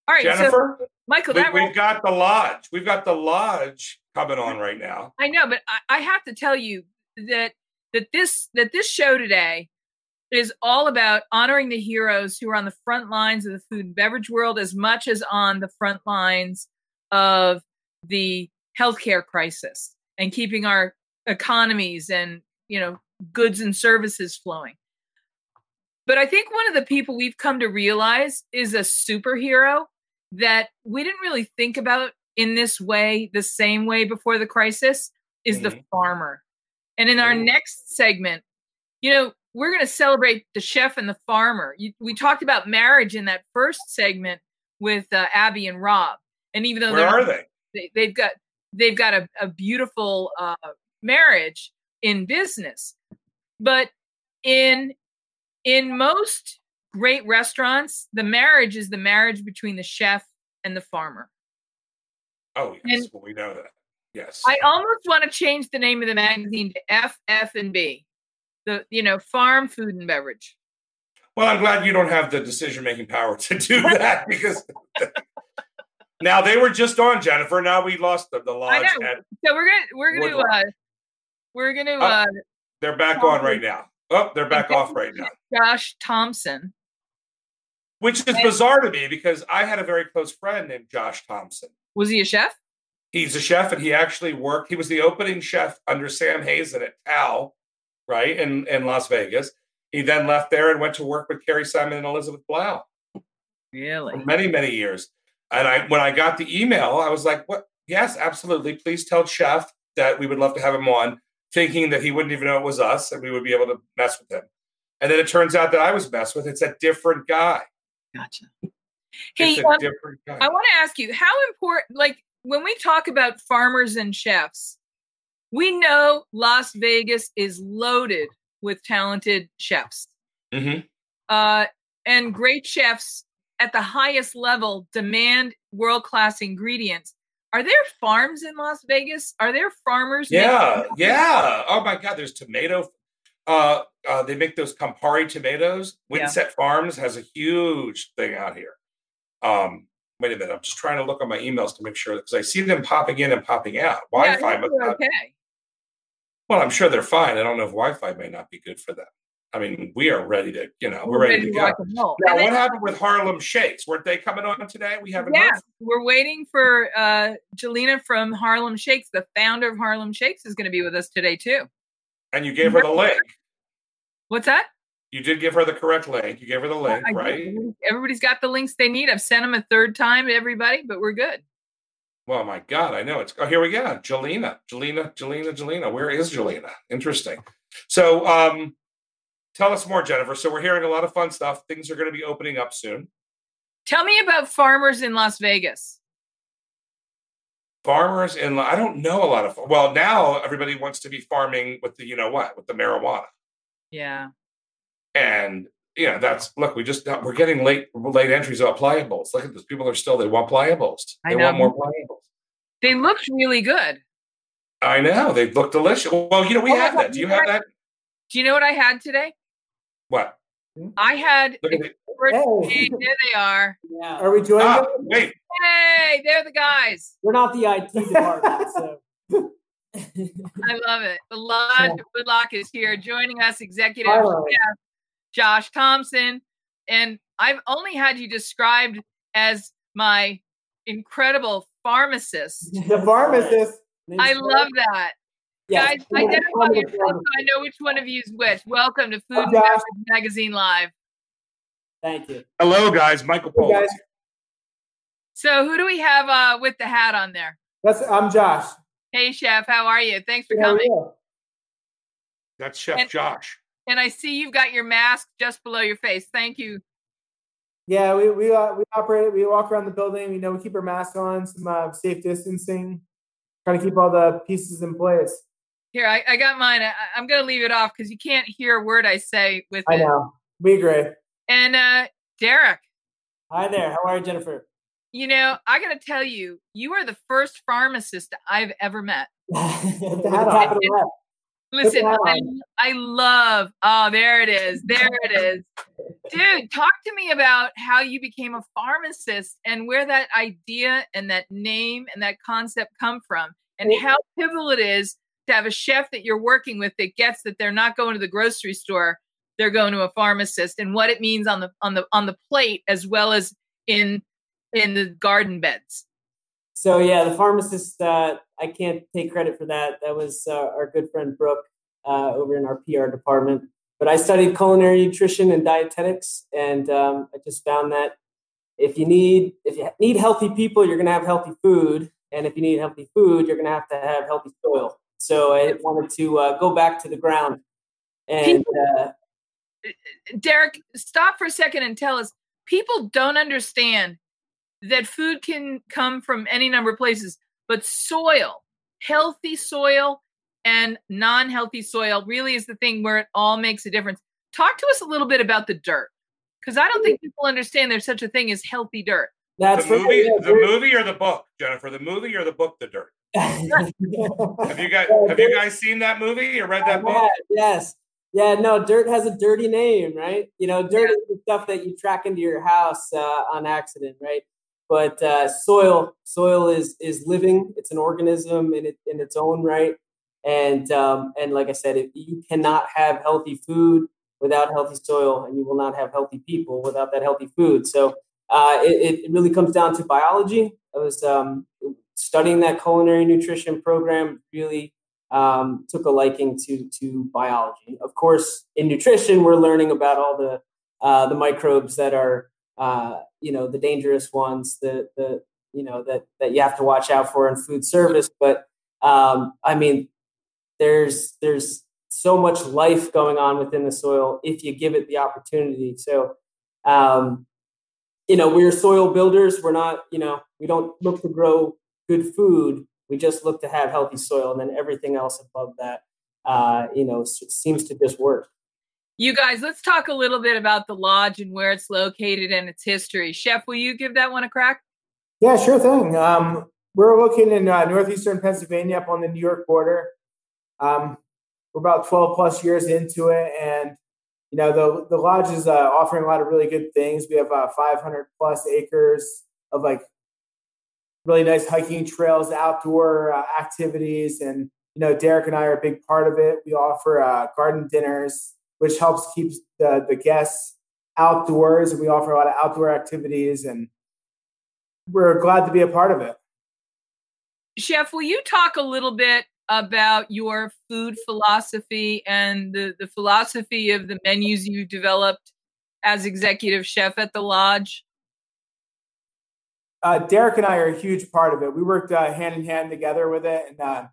All right, Jennifer. So, Michael, we, have got the lodge. We've got the lodge coming on right now. I know, but I, I have to tell you, that that this that this show today is all about honoring the heroes who are on the front lines of the food and beverage world as much as on the front lines of the healthcare crisis and keeping our economies and you know goods and services flowing but i think one of the people we've come to realize is a superhero that we didn't really think about in this way the same way before the crisis is mm-hmm. the farmer and in our next segment, you know, we're going to celebrate the chef and the farmer. You, we talked about marriage in that first segment with uh, Abby and Rob, and even though where are they? they? have got they've got a, a beautiful uh, marriage in business, but in in most great restaurants, the marriage is the marriage between the chef and the farmer. Oh yes, and, well, we know that. Yes. I almost want to change the name of the magazine to F F and B. The you know, farm food and beverage. Well, I'm glad you don't have the decision making power to do *laughs* that because *laughs* now they were just on Jennifer. Now we lost the, the lodge. so we're gonna we're gonna uh, we're gonna uh, uh, they're back on right now. Oh, they're back off right now. Josh Tomson. Which is and, bizarre to me because I had a very close friend named Josh Thompson. Was he a chef? he's a chef and he actually worked. He was the opening chef under Sam Hazen at Tao, right in in Las Vegas. He then left there and went to work with Kerry Simon and Elizabeth Blau. Really? For many many years. And I when I got the email, I was like, "What? Yes, absolutely. Please tell Chef that we would love to have him on." Thinking that he wouldn't even know it was us and we would be able to mess with him. And then it turns out that I was messed with. It's a different guy. Gotcha. Hey, um, I want to ask you how important, like, when we talk about farmers and chefs, we know Las Vegas is loaded with talented chefs. Mm-hmm. Uh, and great chefs at the highest level demand world class ingredients. Are there farms in Las Vegas? Are there farmers? Yeah, yeah. Oh my God, there's tomato. Uh, uh, they make those Campari tomatoes. Windset yeah. Farms has a huge thing out here. Um, wait a minute, I'm just trying to look on my emails to make sure because I see them popping in and popping out. Wi-Fi, yeah, okay. Well, I'm sure they're fine. I don't know if Wi-Fi may not be good for them. I mean, we are ready to, you know, we're, we're ready, ready, to go. Now, what happened with Harlem Shakes? Weren't they coming on today? We haven't. Yeah, heard. we're waiting for uh, Jelena from Harlem Shakes. The founder of Harlem Shakes is going to be with us today too. And you gave her the link. What's that? You did give her the correct link. You gave her the link, I right? Did. Everybody's got the links they need. I've sent them a third time to everybody, but we're good. Well, my God, I know it's. Oh, here we go. Jelena, Jelena, Jelena, Jelena. Where is Jelena? Interesting. So, um, tell us more, Jennifer. So, we're hearing a lot of fun stuff. Things are going to be opening up soon. Tell me about farmers in Las Vegas. Farmers in I don't know a lot of. Well, now everybody wants to be farming with the you know what with the marijuana. Yeah. And you know that's look. We just we're getting late late entries about Playa Bowls. Look at this. People are still they want Playa Bowls. They want more Playa Bowls. They looked really good. I know they look delicious. Well, you know we oh, have that. Do you have that? Do you know what I had today? What? I had. Look. Hey. There they are. Yeah. Are we joining? Ah, wait. Hey, they're the guys. We're not the IT *laughs* department, so. I love it. The Lodge of Woodloch is here joining us, executive chef Josh Tomson. And I've only had you described as my incredible pharmacist. *laughs* The pharmacist. I love that. Yes. Guys, identify yourself so I know which one of you is which. Welcome to Food oh, Magazine Live. Thank you. Hello, guys. Michael Paul. Hey, guys. So, who do we have uh, with the hat on there? That's I'm Josh. Hey, Chef. How are you? Thanks for coming. That's Chef and, Josh. And I see you've got your mask just below your face. Thank you. Yeah, we we uh, we operate. We walk around the building. We know we keep our mask on, some uh, safe distancing, trying to keep all the pieces in place. Here, I, I got mine. I, am going to leave it off because you can't hear a word I say with I it. know. We agree. And uh, Derrick. Hi there. How are you, Jennifer? You know, I got to tell you, you are the first pharmacist I've ever met. *laughs* Listen, I, I love, oh, there it is. There it is. Dude, talk to me about how you became a pharmacist and where that idea and that name and that concept come from and how pivotal it is to have a chef that you're working with that gets that they're not going to the grocery store they're going to a pharmacist and what it means on the on the on the plate as well as in in the garden beds. So yeah the pharmacist uh, i can't take credit for that. That was uh, our good friend brooke uh, over in our pr department. But i studied culinary nutrition and dietetics and um, i just found that if you need if you need healthy people you're going to have healthy food and if you need healthy food you're going to have to have healthy soil so i wanted to uh, go back to the ground and uh, Derrick, stop for a second and tell us people don't understand that food can come from any number of places, but soil, healthy soil and non healthy soil really is the thing where it all makes a difference. Talk to us a little bit about the dirt because I don't think people understand there's such a thing as healthy dirt. That's the movie, the movie or the book, Jennifer. The movie or the book, The Dirt. Have you guys *laughs* have you guys seen that movie or read that book? Yes. Yeah, no, dirt has a dirty name, right? You know, dirt yeah. is the stuff that you track into your house uh, on accident, right? But uh, soil, soil is is living. It's an organism in it in its own right, and um, and like I said, you cannot have healthy food without healthy soil, and you will not have healthy people without that healthy food. So uh, it, it really comes down to biology. I was um, studying that culinary nutrition program really um, took a liking to to biology. Of course, in nutrition, we're learning about all the uh, the microbes that are uh, you know the dangerous ones, the the you know that that you have to watch out for in food service. But um, I mean, there's there's so much life going on within the soil if you give it the opportunity. So. Um, you know, we're soil builders. We're not, you know, we don't look to grow good food we just look to have healthy soil, and then everything else above that, uh, you know, seems to just work. You guys, let's talk a little bit about the lodge and where it's located and its history. Chef, will you give that one a crack? Yeah, sure thing. Um, we're located in uh, northeastern Pennsylvania, up on the New York border. Um, we're about 12 plus years into it, and you know the the lodge is uh, offering a lot of really good things. We have uh, 500 plus acres of like really nice hiking trails, outdoor uh, activities, and you know, Derrick and I are a big part of it. We offer uh, garden dinners, which helps keep the, the guests outdoors. And we offer a lot of outdoor activities, and we're glad to be a part of it. Chef, will you talk a little bit about your food philosophy and the, the philosophy of the menus you've developed as executive chef at the lodge? Uh, Derrick and I are a huge part of it. We worked uh, hand in hand together with it, and uh,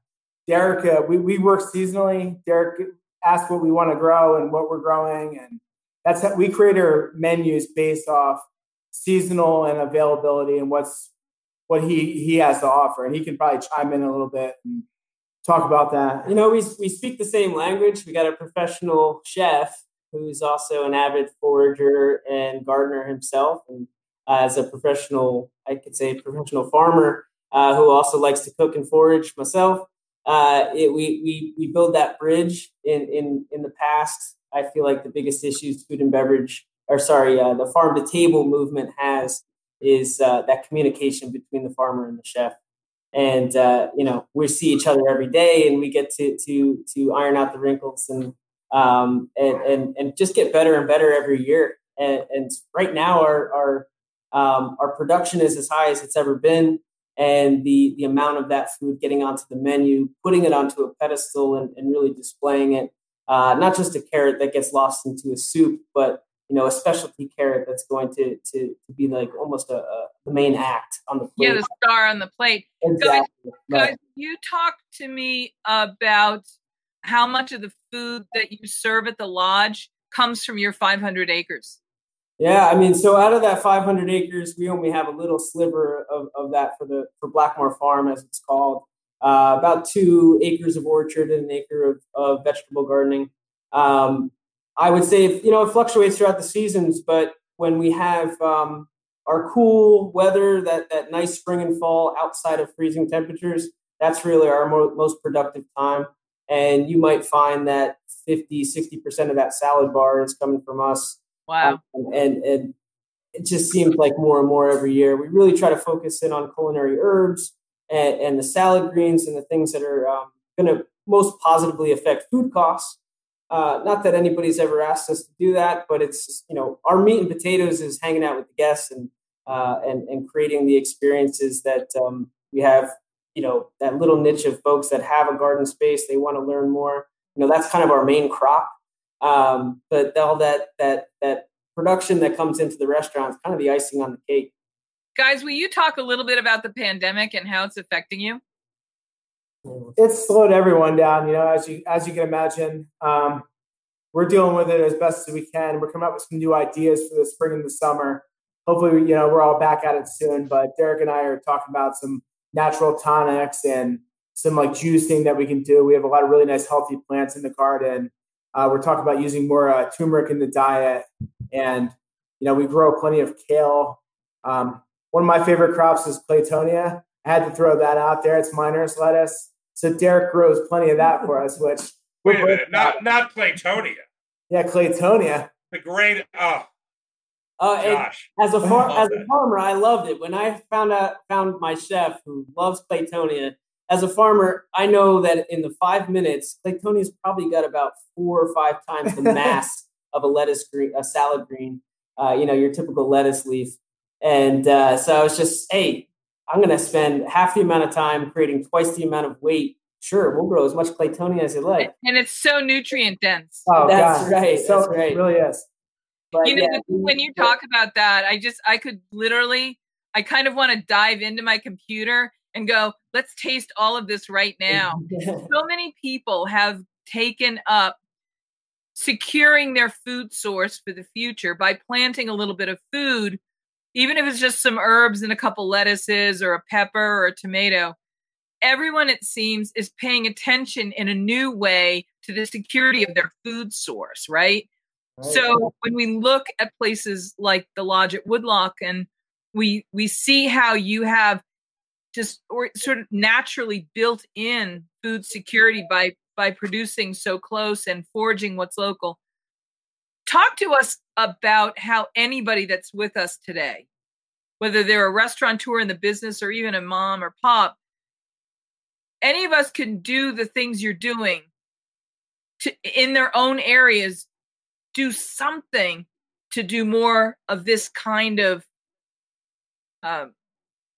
Derrick, uh, we we work seasonally. Derrick asked what we want to grow and what we're growing, and that's how we create our menus based off seasonal and availability and what's what he he has to offer. And he can probably chime in a little bit and talk about that. You know, we we speak the same language. We got a professional chef who's also an avid forager and gardener himself, and as a professional, I could say professional farmer uh, who also likes to cook and forage myself. Uh, it, we we we build that bridge in in in the past. I feel like the biggest issues food and beverage, or sorry, uh, the farm to table movement has is uh, that communication between the farmer and the chef. And uh, you know, we see each other every day, and we get to to to iron out the wrinkles and um, and, and and just get better and better every year. And, and right now, our our um, our production is as high as it's ever been, and the the amount of that food getting onto the menu, putting it onto a pedestal, and, and really displaying it. Uh, not just a carrot that gets lost into a soup, but you know a specialty carrot that's going to to, to be like almost a, a, the main act on the plate. Yeah, the star on the plate. Exactly. Guys, guys, you talk to me about how much of the food that you serve at the lodge comes from your 500 acres. Yeah, I mean, so out of that 500 acres, we only have a little sliver of, of that for the for Blackmore Farm, as it's called. Uh, about two acres of orchard and an acre of, of vegetable gardening. Um, I would say, if, you know, it fluctuates throughout the seasons, but when we have um, our cool weather, that that nice spring and fall outside of freezing temperatures, that's really our mo- most productive time. And you might find that 50, 60% of that salad bar is coming from us. Wow. Um, and, and it just seems like more and more every year. We really try to focus in on culinary herbs and, and the salad greens and the things that are um, going to most positively affect food costs. Uh, not that anybody's ever asked us to do that, but it's you know our meat and potatoes is hanging out with the guests and uh, and and creating the experiences that um, we have. You know that little niche of folks that have a garden space, they want to learn more. You know that's kind of our main crop. Um, but all that that that production that comes into the restaurant is kind of the icing on the cake. Guys, will you talk a little bit about the pandemic and how it's affecting you? It's slowed everyone down, you know, as you as you can imagine. Um, we're dealing with it as best as we can. We're coming up with some new ideas for the spring and the summer. Hopefully, you know, we're all back at it soon. But Derrick and I are talking about some natural tonics and some like juicing that we can do. We have a lot of really nice healthy plants in the garden. Uh, we're talking about using more uh, turmeric in the diet, and you know, we grow plenty of kale. Um, one of my favorite crops is Claytonia. I had to throw that out there. It's miner's lettuce. So Derrick grows plenty of that for us, which wait a minute, not not Claytonia. Yeah, Claytonia. The great oh uh, Gosh. As a *laughs* far, as a farmer, I loved it when I found out found my chef who loves Claytonia. As a farmer, I know that in the five minutes, Claytonia's probably got about four or five times the *laughs* mass of a lettuce green, a salad green. Uh, you know, your typical lettuce leaf. And uh, so I was just, hey, I'm going to spend half the amount of time creating twice the amount of weight. Sure, we'll grow as much Claytonia as you like. *laughs* And it's so nutrient dense. Oh, that's God. right. So that's right. It really is. But, you know, yeah. when you talk about that, I just, I could literally, I kind of want to dive into my computer and go, let's taste all of this right now. so many people have taken up securing their food source for the future by planting a little bit of food even if it's just some herbs and a couple lettuces or a pepper or a tomato, everyone, it seems, is paying attention in a new way to the security of their food source, right? right? So when we look at places like the lodge at Woodloch and we we see how you have just or sort of naturally built in food security by by producing so close and foraging what's local. Talk to us about how anybody that's with us today, whether they're a restaurateur in the business or even a mom or pop, any of us can do the things you're doing to in their own areas, do something to do more of this kind of uh,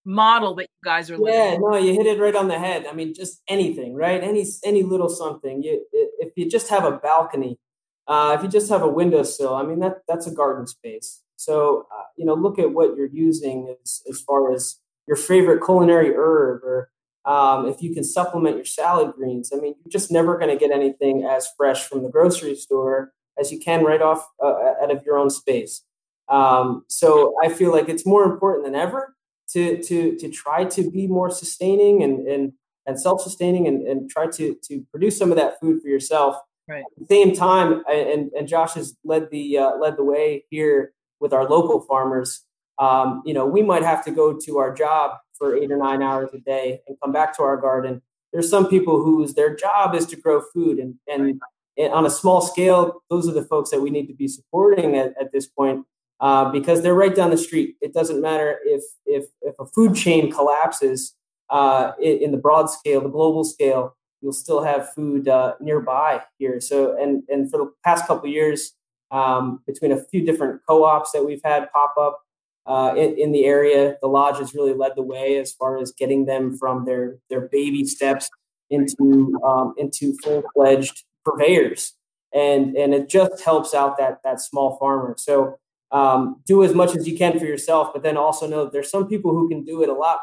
model that you guys are living. Yeah, no, you hit it right on the head. I mean, just anything, right? Any any little something. You, if you just have a balcony, uh, if you just have a windowsill, I mean that that's a garden space. So uh, you know, look at what you're using as as far as your favorite culinary herb, or um, if you can supplement your salad greens. I mean, you're just never going to get anything as fresh from the grocery store as you can right off uh, out of your own space. Um, so I feel like it's more important than ever to to to try to be more sustaining and and and self-sustaining and, and try to to produce some of that food for yourself. Right. At the same time, and and Josh has led the uh, led the way here with our local farmers. Um, you know, we might have to go to our job for eight or nine hours a day and come back to our garden. There's some people whose their job is to grow food, and and, and on a small scale, those are the folks that we need to be supporting at, at this point uh, because they're right down the street. It doesn't matter if if if a food chain collapses uh, in, in, the broad scale, the global scale, you'll still have food uh, nearby here. So and and for the past couple years, um, between a few different co-ops that we've had pop up. Uh, in, in, the area, the lodge has really led the way as far as getting them from their their baby steps into um, into full fledged purveyors, and and it just helps out that that small farmer. So um, do as much as you can for yourself, but then also know that there's some people who can do it a lot,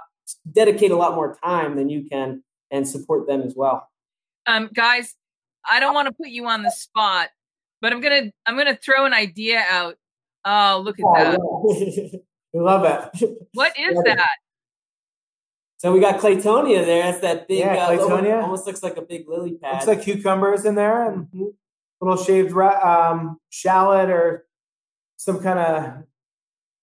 dedicate a lot more time than you can, and support them as well. Um, guys, I don't want to put you on the spot, but I'm gonna I'm gonna throw an idea out. Oh, look at oh, that! Yeah. we *laughs* love that. What is that? So we got Claytonia there. That's that big. Yeah, uh, Claytonia. almost looks like a big lily pad. Looks like cucumbers in there and mm-hmm. little shaved um, shallot or some kind of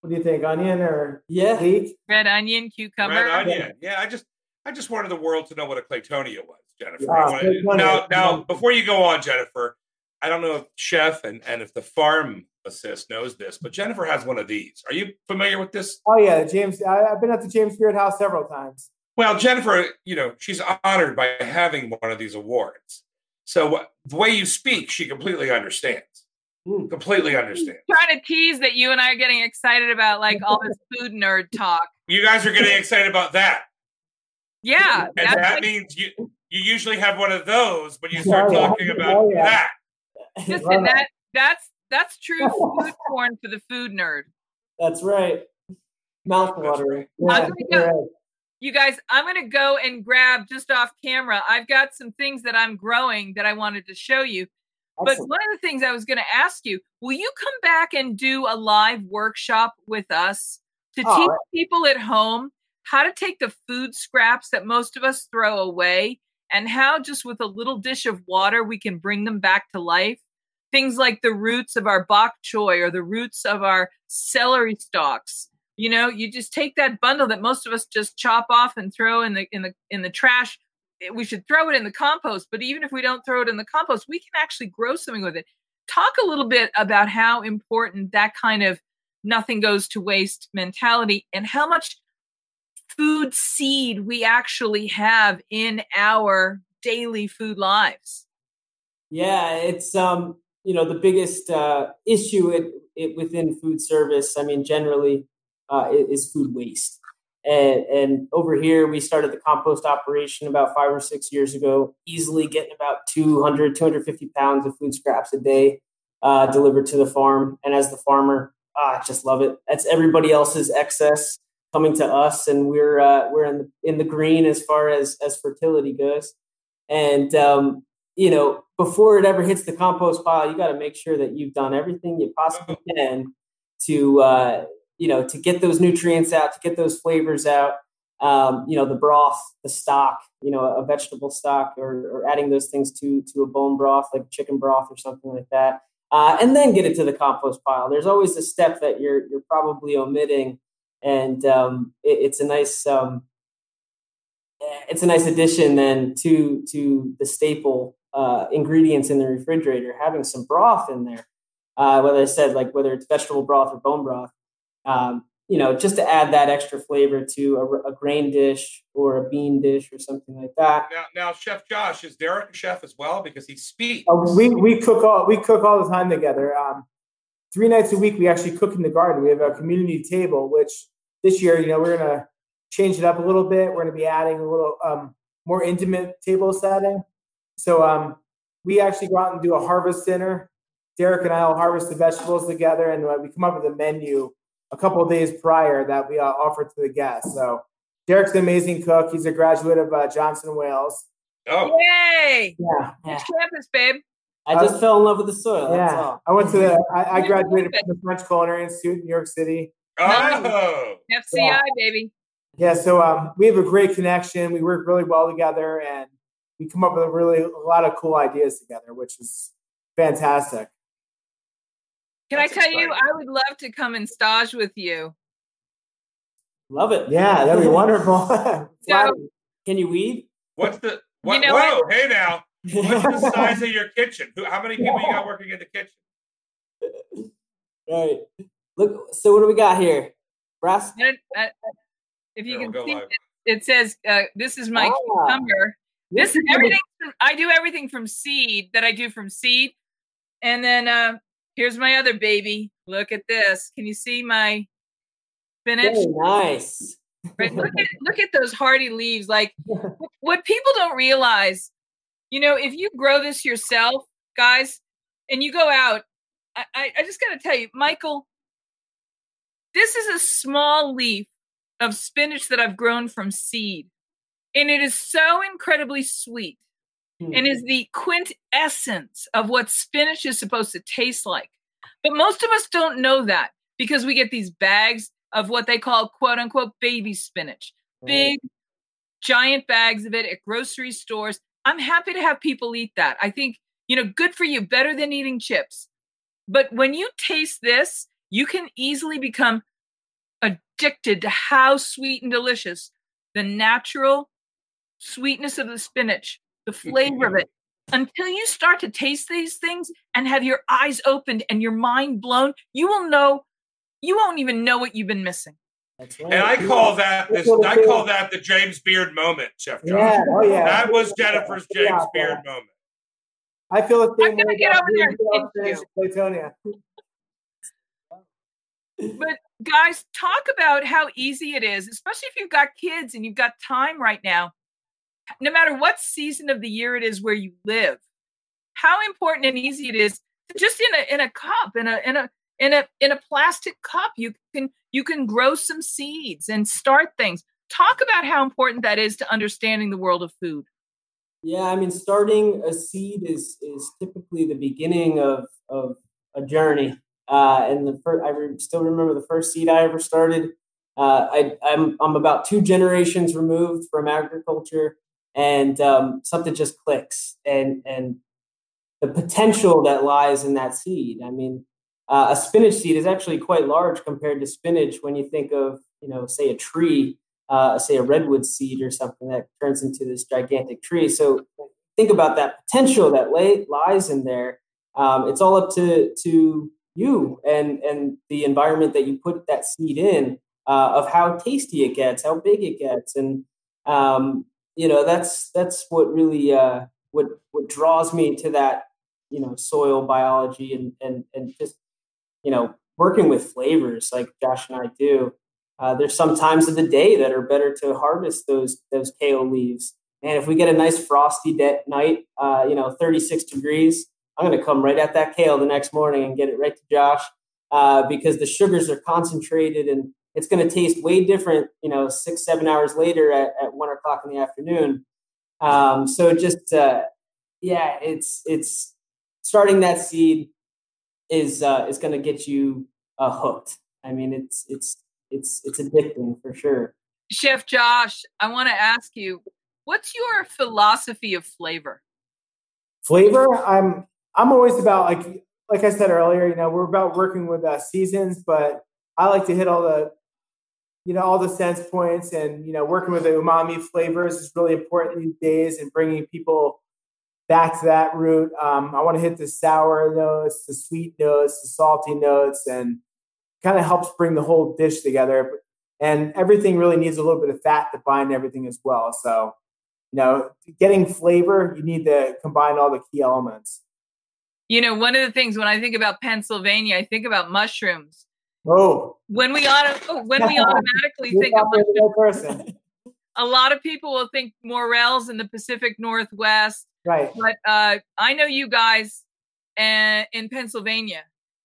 what do you think, onion or yeah, leek? Red onion, cucumber. Red onion. Yeah, I just I just wanted the world to know what a Claytonia was, Jennifer. Ah, wanted, now, now before you go on, Jennifer, I don't know if Chef and, and if the farm assist knows this, but Jennifer has one of these. Are you familiar with this? Oh yeah, James. I, have been at the James Beard House several times. Well, Jennifer, you know she's honored by having one of these awards. So the way you speak, she completely understands. Mm. Completely understand. trying to tease that you and I are getting excited about like all this *laughs* food nerd talk. You guys are getting excited about that. Yeah. And that like, means you you usually have one of those when you *laughs* start talking about yeah. that. Listen, that that's that's true *laughs* food porn for the food nerd. That's right. Mouth watering. Yeah, go, you guys, I'm gonna go and grab just off camera. I've got some things that I'm growing that I wanted to show you. But one of the things I was going to ask you, will you come back and do a live workshop with us to oh, teach people at home how to take the food scraps that most of us throw away and how just with a little dish of water we can bring them back to life? Things like the roots of our bok choy or the roots of our celery stalks. You know, you just take that bundle that most of us just chop off and throw in the in the in the trash we should throw it in the compost. But even if we don't throw it in the compost, we can actually grow something with it. Talk a little bit about how important that kind of nothing goes to waste mentality and how much food seed we actually have in our daily food lives. Yeah, it's um, you know, the biggest uh, issue it, it, within food service. I mean, generally, uh, is food waste. And, and over here, we started the compost operation about five or six years ago, easily getting about 200, 250 pounds of food scraps a day uh, delivered to the farm. And as the farmer, ah, I just love it. That's everybody else's excess coming to us, and we're uh, we're in the in the green as far as as fertility goes. And um, you know, before it ever hits the compost pile, you got to make sure that you've done everything you possibly can to uh, you know, to get those nutrients out, to get those flavors out. Um, you know, the broth, the stock, you know, a vegetable stock, or, or adding those things to to a bone broth like chicken broth or something like that, uh, and then get it to the compost pile. There's always a step that you're you're probably omitting, and um, it, it's a nice um, it's a nice addition then to to the staple uh, ingredients in the refrigerator. Having some broth in there, uh, whether I said like whether it's vegetable broth or bone broth, um, you know, just to add that extra flavor to a, a, grain dish or a bean dish or something like that. Now, now, Chef Josh, is Derrick a chef as well because he speaks? Uh, we we cook all we cook all the time together. Um, three nights a week, we actually cook in the garden. We have a community table, which this year, you know, we're gonna change it up a little bit. We're going to be adding a little um, more intimate table setting. So um, we actually go out and do a harvest dinner. Derrick and I will harvest the vegetables together, and uh, we come up with a menu a couple of days prior that we uh, offer to the guests. So Derrick's an amazing cook. He's a graduate of uh, Johnson Wales. Oh, yay! Yeah, Which campus, babe? I just uh, fell in love with the soil. yeah, I went to the. *laughs* I, I graduated from the French Culinary Institute in New York City. Oh, FCI, yeah. baby. Yeah, so um, we have a great connection. We work really well together, and we come up with a really a lot of cool ideas together, which is fantastic. Can That's I tell exciting. you, I would love to come and stage with you. Love it. Yeah, that'd be *laughs* wonderful. *laughs* so, Can you weed? What's the what? You know whoa, what? hey now. What's the size of your kitchen? How many people you got working in the kitchen? Right. Look. So what do we got here? Brass. Uh, if you can see, it, it, says uh, this is my ah, cucumber. This is everything. I do everything from seed that I do from seed, and then uh, here's my other baby. Look at this. Can you see my spinach? Very nice. right. Look at look at those hardy leaves. Like *laughs* what people don't realize, you know, if you grow this yourself, guys, and you go out, I, I, I just got to tell you, Michael, this is a small leaf of spinach that I've grown from seed. And it is so incredibly sweet mm. and is the quintessence of what spinach is supposed to taste like. But most of us don't know that because we get these bags of what they call quote unquote baby spinach, big, giant bags of it at grocery stores. I'm happy to have people eat that. I think, you know, good for you, better than eating chips. But when you taste this, you can easily become addicted to how sweet and delicious the natural sweetness of the spinach, the flavor of it, until you start to taste these things and have your eyes opened and your mind blown, you will know, you won't even know what you've been missing. Right. And I call that this, I call that the James Beard moment, Chef John. Yeah, oh yeah. That was Jennifer's James yeah, Beard moment. I feel the same I'm gonna get over there and But guys, talk about how easy it is, especially if you've got kids and you've got time right now. No matter what season of the year it is where you live, how important and easy it is just in a in a cup, in a in a in a in a plastic cup, you can you can grow some seeds and start things. Talk about how important that is to understanding the world of food. Yeah, I mean, starting a seed is is typically the beginning of of a journey. Uh, and the first, I re- still remember the first seed I ever started. Uh, I, I'm I'm about two generations removed from agriculture, and um, something just clicks, and and the potential that lies in that seed. I mean, uh, a spinach seed is actually quite large compared to spinach when you think of you know say a tree, uh, say a redwood seed or something that turns into this gigantic tree. So think about that potential that lay, lies in there. Um, it's all up to to you and and the environment that you put that seed in uh, of how tasty it gets, how big it gets, and um, you know that's that's what really uh, what what draws me to that you know soil biology and and and just you know working with flavors like Josh and I do. Uh, there's some times of the day that are better to harvest those those kale leaves. And if we get a nice frosty de- night, uh, you know, 36 degrees, I'm going to come right at that kale the next morning and get it right to Josh uh, because the sugars are concentrated and it's going to taste way different, you know, six, seven hours later at, at one o'clock in the afternoon. Um, so just, uh, yeah, it's, it's starting that seed is, uh, is going to get you uh, hooked. I mean, it's, it's, it's, it's addicting for sure. Chef Josh, I want to ask you, what's your philosophy of flavor? Flavor, I'm I'm always about like like I said earlier, you know, we're about working with uh, seasons, but I like to hit all the you know all the sense points and you know working with the umami flavors is really important these days and bringing people back to that root. Um, I want to hit the sour notes, the sweet notes, the salty notes, and kind of helps bring the whole dish together. And everything really needs a little bit of fat to bind everything as well. So, you know, getting flavor, you need to combine all the key elements you know, one of the things when I think about Pennsylvania, I think about mushrooms. Oh, when we auto, oh, when we *laughs* automatically think of the person. *laughs* a lot of people will think Morels in the Pacific Northwest. Right. But uh, I know you guys and in Pennsylvania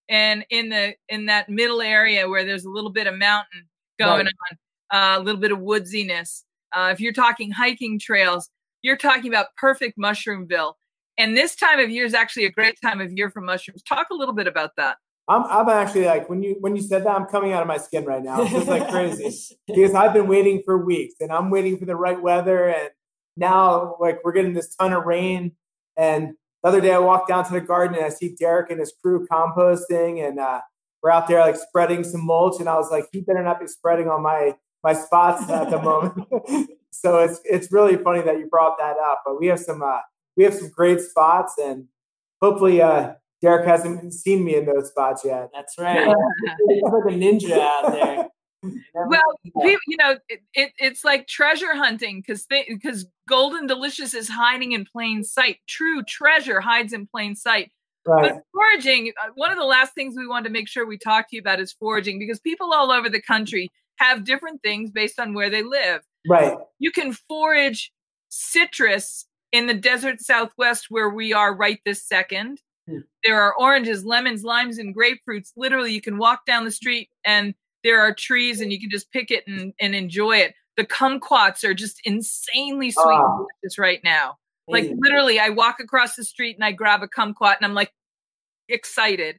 and in the in that middle area where there's a little bit of mountain going right. on, uh, a little bit of woodsiness. Uh, if you're talking hiking trails, you're talking about perfect Mushroomville. And this time of year is actually a great time of year for mushrooms. Talk a little bit about that. I'm I'm actually like when you when you said that I'm coming out of my skin right now. It's just like crazy *laughs* because I've been waiting for weeks and I'm waiting for the right weather and now like we're getting this ton of rain and the other day I walked down to the garden and I see Derrick and his crew composting and uh, we're out there like spreading some mulch and I was like he better not be spreading on my my spots at the moment. *laughs* so it's it's really funny that you brought that up. But we have some uh, we have some great spots and hopefully uh, Derrick hasn't seen me in those spots yet. That's right. He's like a ninja out there. *laughs* well, people, you know, it, it, it's like treasure hunting because because golden delicious is hiding in plain sight. True treasure hides in plain sight. Right. But foraging, uh, one of the last things we want to make sure we talk to you about is foraging because people all over the country have different things based on where they live. Right. You can forage citrus in the desert southwest where we are right this second. Hmm. There are oranges, lemons, limes, and grapefruits. Literally, you can walk down the street and there are trees and you can just pick it and, and enjoy it. The kumquats are just insanely sweet oh. right now. Like literally, I walk across the street and I grab a kumquat and I'm like excited.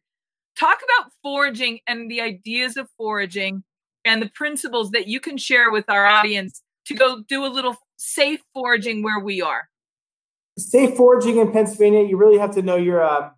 Talk about foraging and the ideas of foraging and the principles that you can share with our audience to go do a little safe foraging where we are. Safe foraging in Pennsylvania, you really have to know your uh,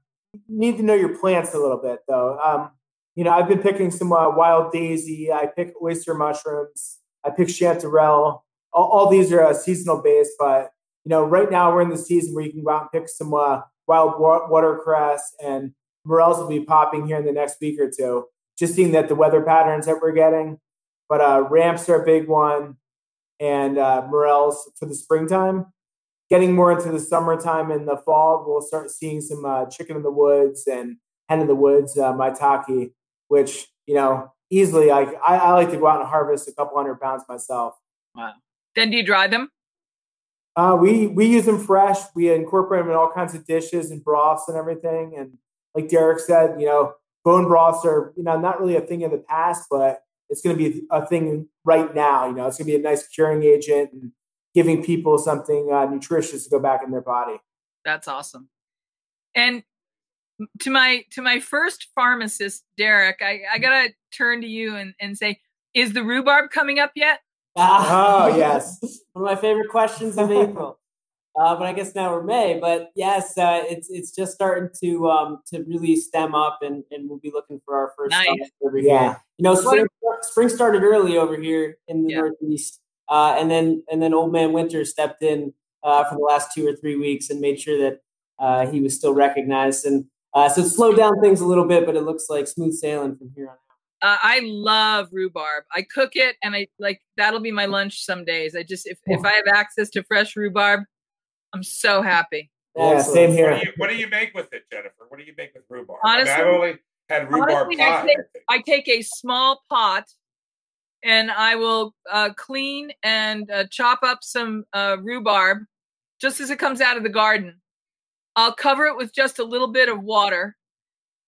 need to know your plants a little bit, though. Um, you know, I've been picking some uh, wild daisy. I pick oyster mushrooms. I pick chanterelle. All, all these are uh, seasonal based, but you know, right now we're in the season where you can go out and pick some uh, wild watercress, and morels will be popping here in the next week or two. Just seeing that the weather patterns that we're getting, but uh, ramps are a big one, and uh, morels for the springtime getting more into the summertime and the fall, we'll start seeing some uh, chicken in the woods and hen in the woods, uh, maitake, which, you know, easily I, I, I, like to go out and harvest a couple hundred pounds myself. Wow. Then do you dry them? Uh, we, we use them fresh. We incorporate them in all kinds of dishes and broths and everything. And like Derrick said, you know, bone broths are, you know, not really a thing in the past, but it's going to be a thing right now. You know, it's going to be a nice curing agent and giving people something uh, nutritious to go back in their body. That's awesome. And to my to my first pharmacist, Derrick, I, I gotta turn to you and, and say, is the rhubarb coming up yet? oh *laughs* yes, one of my favorite questions of April. *laughs* Uh, but I guess now we're May. But yes, uh, it's it's just starting to um, to really stem up, and, and we'll be looking for our first nice. over yeah. here. You know, spring, spring started early over here in the yeah. Northeast. Uh, and then and then Old Man Winter stepped in uh, for the last two or three weeks and made sure that uh, he was still recognized. And uh, so it slowed down things a little bit, but it looks like smooth sailing from here on out. Uh, I love rhubarb. I cook it, and I like that'll be my lunch some days. I just if, if I have access to fresh rhubarb, I'm so happy. Yeah, same here. What do, you, what do you make with it, Jennifer? What do you make with rhubarb? Honestly, I have only had rhubarb honestly, pie. I take, I take a small pot and I will uh, clean and uh, chop up some uh, rhubarb just as it comes out of the garden. I'll cover it with just a little bit of water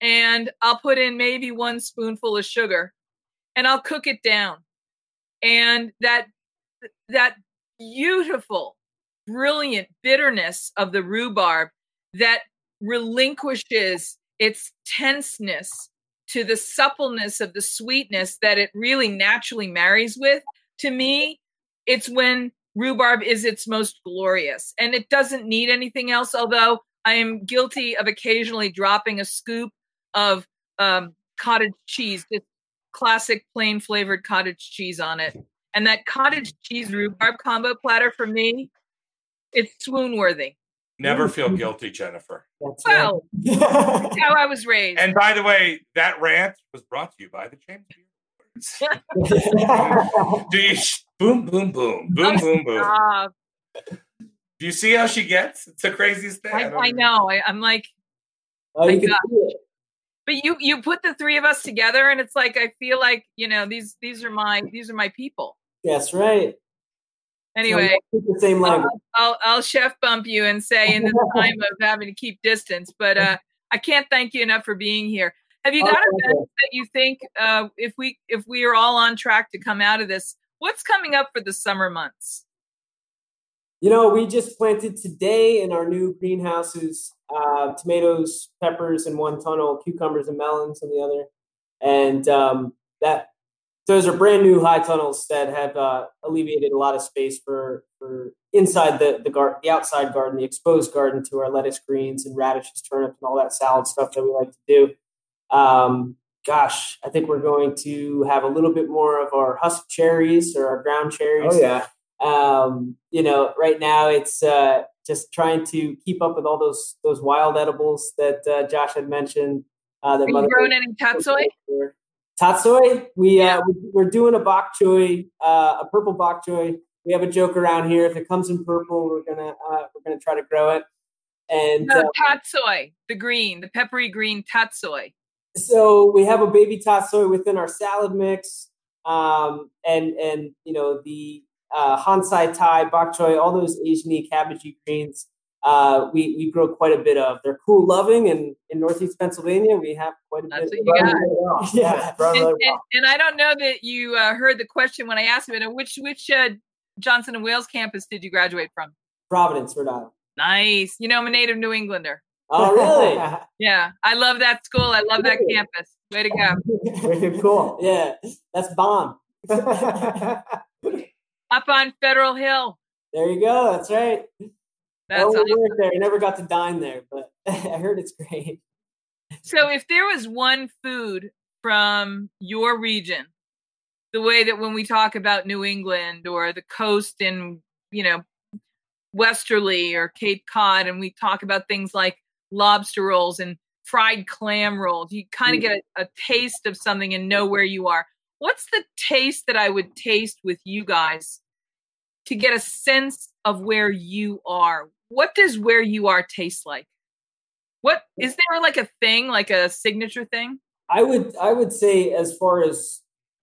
and I'll put in maybe one spoonful of sugar and I'll cook it down. And that that beautiful, brilliant bitterness of the rhubarb that relinquishes its tenseness to the suppleness of the sweetness that it really naturally marries with, to me, it's when rhubarb is its most glorious. And it doesn't need anything else, although I am guilty of occasionally dropping a scoop of um, cottage cheese, just classic plain flavored cottage cheese on it. And that cottage cheese rhubarb combo platter for me, it's swoon worthy. Never feel guilty, Jennifer. That's well, *laughs* that's how I was raised. And by the way, that rant was brought to you by the James *laughs* Do you boom, boom, boom, boom, boom, boom? Do you see how she gets? It's the craziest thing. I, I know. I, am like, oh, you can but you you put the three of us together, and it's like I feel like you know these these are my these are my people. That's right. Anyway, the same language. I'll, I'll, I'll chef bump you and say in the *laughs* time of having to keep distance, but uh, I can't thank you enough for being here. Have you got oh, events that you think uh, if we if we are all on track to come out of this, what's coming up for the summer months? You know, we just planted today in our new greenhouses uh, tomatoes, peppers in one tunnel, cucumbers and melons in the other, and um, that those are brand new high tunnels that have uh, alleviated a lot of space for for inside the the garden, the outside garden, the exposed garden to our lettuce, greens, and radishes, turnips, and all that salad stuff that we like to do. Um, gosh, I think we're going to have a little bit more of our husk cherries or our ground cherries. Oh yeah. Um, you know, right now it's uh, just trying to keep up with all those those wild edibles that uh, Josh had mentioned. Uh, that Are you growing any tatsoi? Tatsoi, we uh, we're doing a bok choy, uh, a purple bok choy. We have a joke around here. If it comes in purple, we're gonna uh, we're gonna try to grow it. And no, uh, tatsoi, the green, the peppery green tatsoi. So we have a baby tatsoi within our salad mix, um, and and you know the uh, Hon Tsai Tai, bok choy, all those Asian cabbagey greens uh, we, we grow quite a bit of. They're cool loving, and in Northeast Pennsylvania, we have quite a That's bit. What you got. *laughs* *laughs* Well. Yeah, and, really well. and, and, I don't know that you uh, heard the question when I asked him. Which which uh, Johnson and Wales campus did you graduate from? Providence, Rhode Island. Nice. You know, I'm a native New Englander. Oh, really? *laughs* yeah, I love that school. I love that campus. Way to go. Very cool. Yeah, that's bomb. Up on Federal Hill. There you go. That's right. That's oh, awesome. there. I never got to dine there, but *laughs* I heard it's great. So, if there was one food from your region, the way that when we talk about New England or the coast in, you know, Westerly or Cape Cod, and we talk about things like lobster rolls and fried clam rolls, you kind of mm. get a, a taste of something and know where you are. What's the taste that I would taste with you guys to get a sense of where you are? What does where you are taste like? What is there like a thing, like a signature thing? I would I would say as far as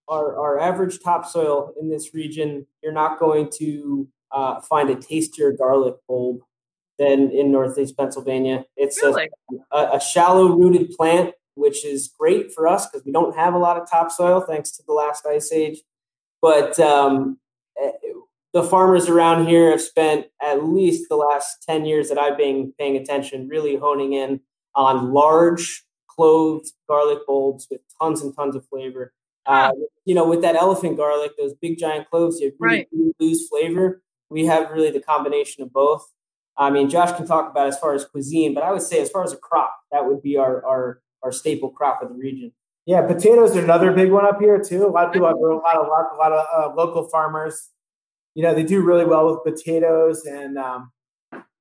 our, our average topsoil in this region, you're not going to uh, find a tastier garlic bulb than in Northeast Pennsylvania. It's really? a, a, shallow rooted plant, which is great for us because we don't have a lot of topsoil thanks to the last ice age. But um, eh, the farmers around here have spent at least the last 10 years that I've been paying attention really honing in on large cloved garlic bulbs with tons and tons of flavor. Uh, you know, with that elephant garlic, those big giant cloves, you really right. lose flavor. We have really the combination of both. I mean, Josh can talk about as far as cuisine, but I would say as far as a crop, that would be our our, our staple crop of the region. Yeah, potatoes are another big one up here too. A lot of people have a lot of a lot of uh, local farmers you know, they do really well with potatoes and um,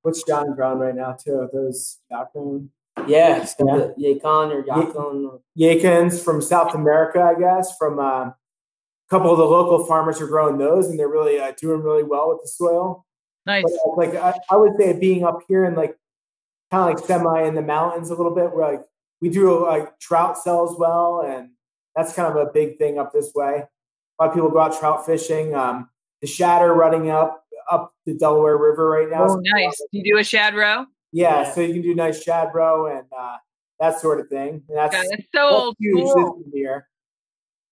what's John ground right now too? Those yacon. Yeah, yeah. yacon or yacon. Yacons from South America, I guess, from uh, a couple of the local farmers are growing those, and they're really uh, doing really well with the soil. Nice. But, uh, like I, I, would say, being up here and like kind of like semi in the mountains a little bit, where like we do like trout sells well, and that's kind of a big thing up this way. A lot of people go out trout fishing. Um, the shatter running up up the Delaware River right now. Oh, nice. You do a shad roe? Yeah, yeah, so you can do nice shad roe and uh, that sort of thing. And that's, God, that's so that's old school. Here.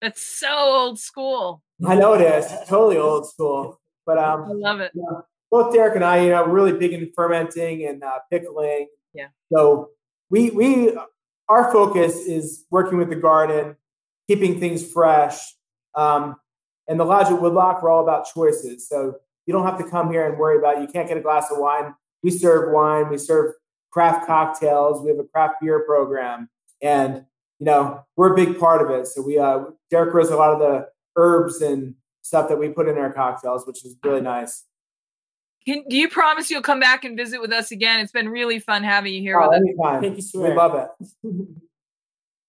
That's so old school. I know it is. totally old school. But um, I love it. You know, both Derrick and I, you know, really big in fermenting and uh, pickling. Yeah. So we we our focus is working with the garden, keeping things fresh. Um, and the Lodge at Woodloch, we're all about choices. So you don't have to come here and worry about it. you can't get a glass of wine. We serve wine, we serve craft cocktails, we have a craft beer program, and you know we're a big part of it. So we uh, Derrick grows a lot of the herbs and stuff that we put in our cocktails, which is really nice. Can, do you promise you'll come back and visit with us again? It's been really fun having you here oh, with anytime. us. Thank you, We love it.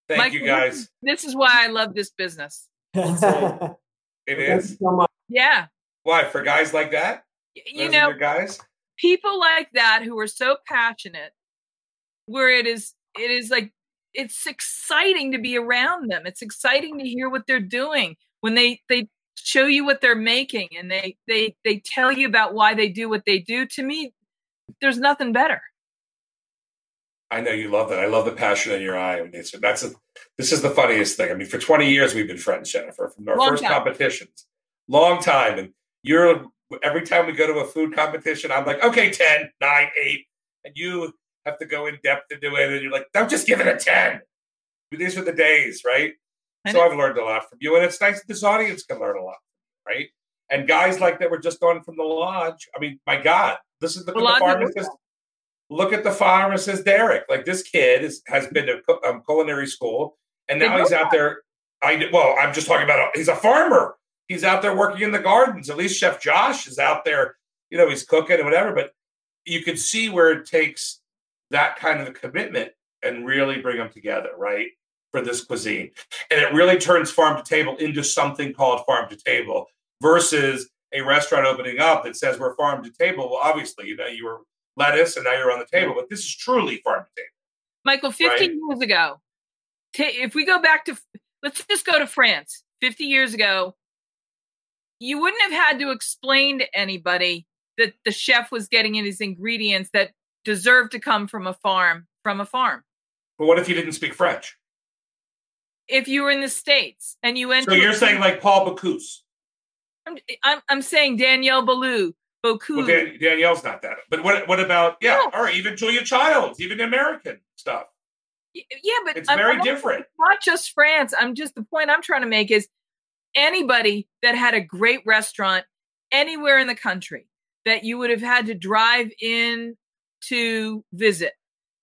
Thank Michael, you, guys. This is why I love this business. *laughs* It is. Yeah. Why for guys like that? You Those know, guys. People like that who are so passionate, where it is, it is like it's exciting to be around them. It's exciting to hear what they're doing when they they show you what they're making and they they they tell you about why they do what they do. To me, there's nothing better. I know you love that. I love the passion in your eye. It's, that's a, this is the funniest thing. I mean, for 20 years we've been friends, Jennifer, from our long first time. competitions, long time. And you're every time we go to a food competition, I'm like, okay, 10, 9, 8. And you have to go in depth into it. And you're like, don't just give it a 10. These are the days, right? So I've learned a lot from you. And it's nice that this audience can learn a lot, right? And guys like that were just on from the lodge. I mean, my God, this is the, the, the farmacist. Look at the farmacist, Derrick. Like this kid is, has been to um, culinary school, and now he's out there. I well, I'm just talking about. He's a farmer. He's out there working in the gardens. At least Chef Josh is out there. You know, he's cooking and whatever. But you can see where it takes that kind of a commitment and really bring them together, right? For this cuisine. And it really turns farm to table into something called farm to table versus a restaurant opening up that says we're farm to table. Well, obviously, you know, you were lettuce and now you're on the table, but this is truly farm to table. Michael, 15 right? years ago, t- if we go back to, let's just go to France. 50 years ago, you wouldn't have had to explain to anybody that the chef was getting in his ingredients that deserve to come from a farm from a farm. But what if you didn't speak French? If you were in the states and you went, so you're saying like Paul Bocuse. I'm, I'm, I'm saying Daniel Boulud, Bocuse. Well, Dan, Daniel's not that. But what what about yeah? All right, even Julia Childs, even American stuff. Yeah, but it's I'm, very I'm different. Not just France. I'm just the point I'm trying to make is anybody that had a great restaurant anywhere in the country that you would have had to drive in to visit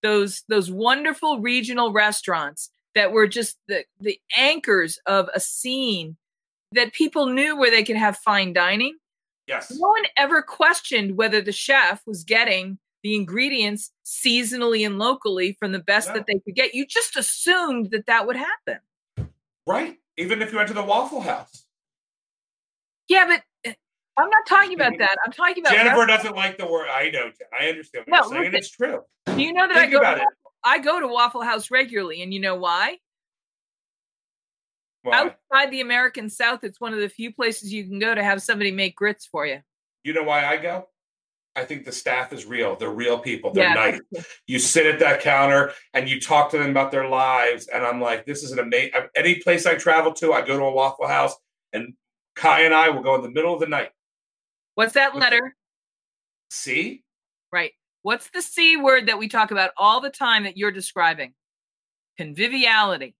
those those wonderful regional restaurants that were just the the anchors of a scene that people knew where they could have fine dining. Yes. No one ever questioned whether the chef was getting the ingredients seasonally and locally from the best no. that they could get. You just assumed that that would happen. Right. Even if you went to the Waffle House. Yeah, but eh, I'm not talking about that. I'm talking about Jennifer doesn't like the word. I know. I understand what no, you're saying. Listen, it's true. Do you know that Think I go about to, it. I go to Waffle House regularly, and you know why? Why? Outside the American South, it's one of the few places you can go to have somebody make grits for you. You know why I go? I think the staff is real. They're real people. They're yeah, nice. You sit at that counter and you talk to them about their lives. And I'm like, this is an amazing. Any place I travel to, I go to a Waffle House, and Kai and I will go in the middle of the night What's that letter? C? Right. What's the C word that we talk about all the time that you're describing? Conviviality.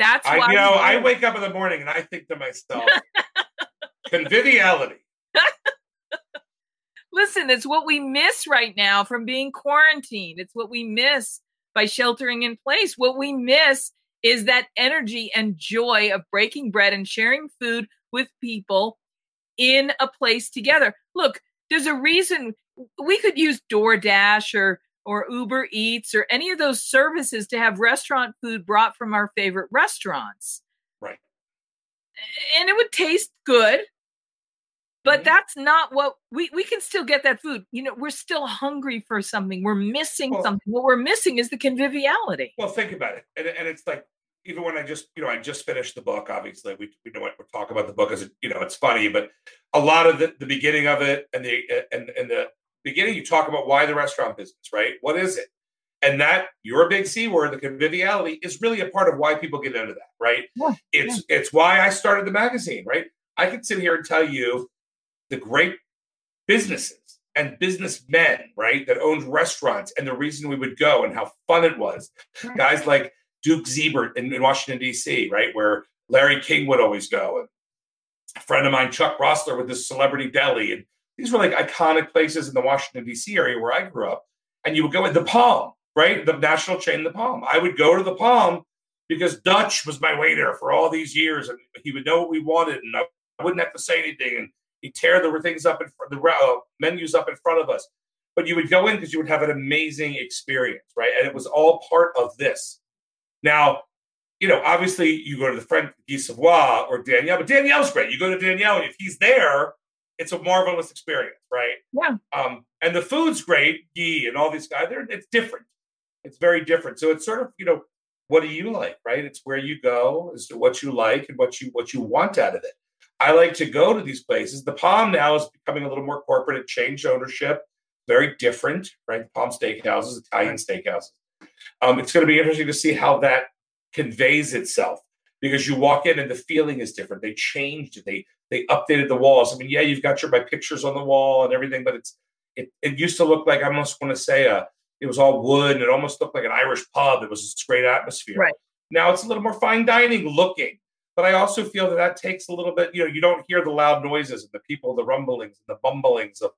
That's why I know I wake up in the morning and I think to myself, conviviality. *laughs* Listen, it's what we miss right now from being quarantined. It's what we miss by sheltering in place. What we miss is that energy and joy of breaking bread and sharing food with people in a place together. Look, there's a reason we could use DoorDash or or Uber Eats or any of those services to have restaurant food brought from our favorite restaurants. Right. And it would taste good. But mm-hmm. that's not what we we can still get that food. You know, we're still hungry for something. We're missing well, something. What we're missing is the conviviality. Well, think about it. And, and it's like even when I just, you know, I just finished the book, obviously we, we know what we're talking about the book as, you know, it's funny, but a lot of the, the beginning of it and the, and, and the beginning, you talk about why the restaurant business, right? What is it? And that your big C word, the conviviality is really a part of why people get into that, right? Yeah, it's, yeah. it's why I started the magazine, right? I could sit here and tell you the great businesses and businessmen, right, that owned restaurants and the reason we would go and how fun it was. Guys like Duke Zeibert in, in Washington, D.C., right, where Larry King would always go. And a friend of mine, Chuck Rossler, with this celebrity deli. And these were like iconic places in the Washington, D.C. area where I grew up. And you would go in the Palm, right? The national chain, the Palm. I would go to the Palm because Dutch was my waiter for all these years, and he would know what we wanted, and I wouldn't have to say anything. And he'd tear the things up in front, the uh, menus up in front of us. But you would go in because you would have an amazing experience, right? And it was all part of this. Now, you know, obviously you go to the friend Guy Savoy or Daniel, but Daniel's great. You go to Daniel, and if he's there, it's a marvelous experience, right? Yeah. Um, and the food's great, Guy and all these guys. They're it's different. It's very different. So it's sort of, you know, what do you like, right? It's where you go as to what you like and what you what you want out of it. I like to go to these places. The Palm now is becoming a little more corporate. It changed ownership, very different, right? The Palm Steakhouses, Italian steakhouses. Um, it's going to be interesting to see how that conveys itself because you walk in and the feeling is different. They changed it. They they updated the walls. I mean, yeah, you've got your my pictures on the wall and everything, but it's it, it used to look like I almost want to say a it was all wood and it almost looked like an Irish pub. It was this great atmosphere. Right. Now it's a little more fine dining looking, but I also feel that that takes a little bit. You know, you don't hear the loud noises and the people, the rumblings and the bumblings of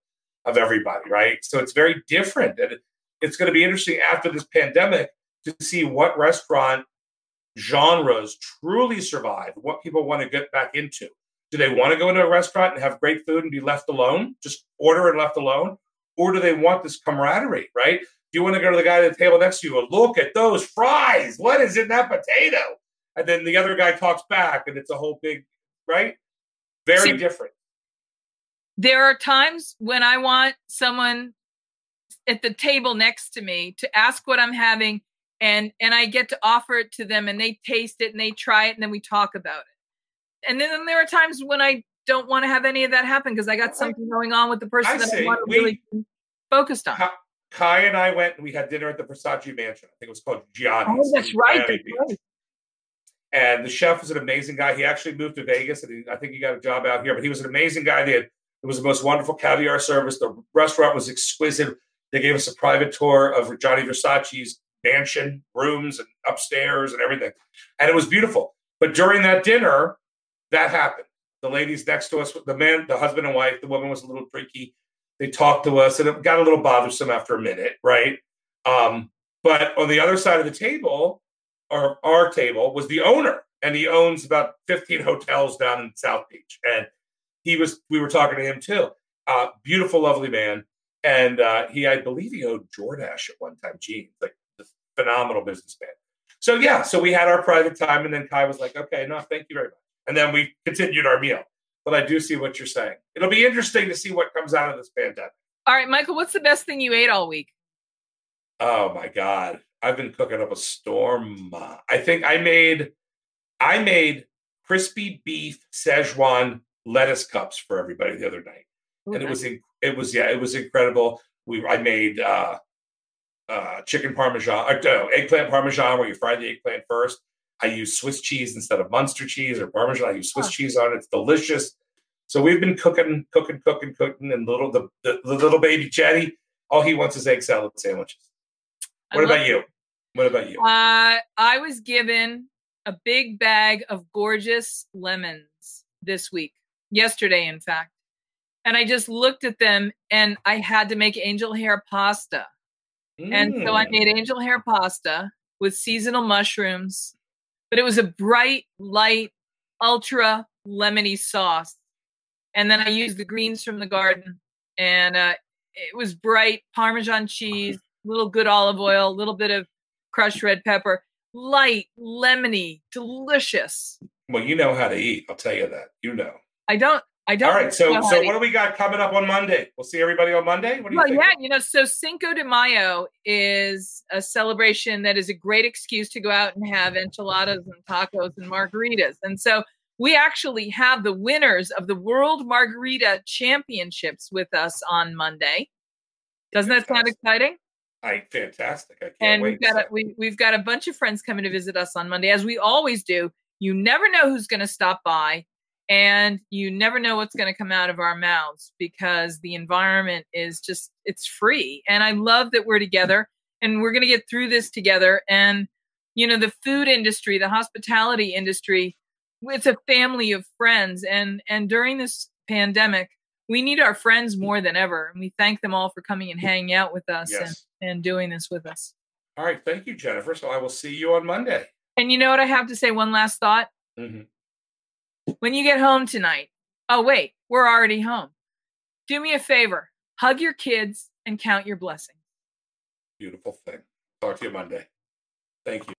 of everybody, right? So it's very different, and it, it's going to be interesting after this pandemic to see what restaurant genres truly survive, what people want to get back into. Do they want to go into a restaurant and have great food and be left alone, just order and left alone? Or do they want this camaraderie, right? Do you want to go to the guy at the table next to you and look at those fries? What is in that potato? And then the other guy talks back and it's a whole big, right? Very See, different. There are times when I want someone at the table next to me to ask what I'm having and and I get to offer it to them and they taste it and they try it and then we talk about it. And then there are times when I don't want to have any of that happen because I got something going on with the person I that see. I want to we, really focused on. Kai and I went and we had dinner at the Versace Mansion. I think it was called Gianni's. Oh, that's right. That's right. And the chef was an amazing guy. He actually moved to Vegas and he, I think he got a job out here, but he was an amazing guy. They had, it was the most wonderful caviar service. The restaurant was exquisite. They gave us a private tour of Gianni Versace's mansion, rooms, and upstairs and everything. And it was beautiful. But during that dinner, that happened. The ladies next to us, the man, the husband and wife, the woman was a little freaky. They talked to us and it got a little bothersome after a minute, right? Um, but on the other side of the table, or our table, was the owner. And he owns about 15 hotels down in South Beach. And he was, we were talking to him too. Uh, beautiful, lovely man. And uh, he, I believe he owed Jordache at one time, jeans, like phenomenal businessman. So yeah, so we had our private time, and then Kai was like, "Okay, no, thank you very much," and then we continued our meal. But I do see what you're saying. It'll be interesting to see what comes out of this pandemic. All right, Michael, what's the best thing you ate all week? Oh my god, I've been cooking up a storm. I think I made, I made crispy beef Szechuan lettuce cups for everybody the other night, okay. and it was it was yeah, it was incredible. We I made uh, uh, chicken parmesan, uh, no, eggplant parmesan, where you fry the eggplant first. I use Swiss cheese instead of Munster cheese or Parmesan. I use Swiss oh. cheese on it. It's delicious. So we've been cooking, cooking, cooking, cooking, and little the, the, the little baby Chatty, all he wants is egg salad sandwiches. What about you? What about you? Uh, I was given a big bag of gorgeous lemons this week, yesterday, in fact. And I just looked at them and I had to make angel hair pasta. Mm. And so I made mm. angel hair pasta with seasonal mushrooms, but it was a bright, light, ultra lemony sauce. And then I used the greens from the garden, and uh, it was bright Parmesan cheese, a little good olive oil, a little bit of crushed red pepper, light, lemony, delicious. Well, you know how to eat. I'll tell you that. You know. I don't. I don't. All right. So, so what do we got coming up on Monday? We'll see everybody on Monday. What do you think? well, think? yeah, you know, so Cinco de Mayo is a celebration that is a great excuse to go out and have enchiladas and tacos and margaritas. And so we actually have the winners of the World Margarita Championships with us on Monday. Doesn't that sound exciting? I fantastic. I can't and we've got a, we, we've got a bunch of friends coming to visit us on Monday, as we always do. You never know who's going to stop by and you never know what's going to come out of our mouths because the environment is just it's free. And i love that we're together and we're going to get through this together. And you know the food industry the hospitality industry it's a family of friends. And and during this pandemic we need our friends more than ever. And we thank them all for coming and hanging out with us yes. and, and doing this with us. All right. Thank you jennifer. So i will see you on monday. And you know what i have to say one last thought? Mm-hmm. When you get home tonight, oh, wait, we're already home. Do me a favor hug your kids and count your blessings. Beautiful thing. Talk to you Monday. Thank you.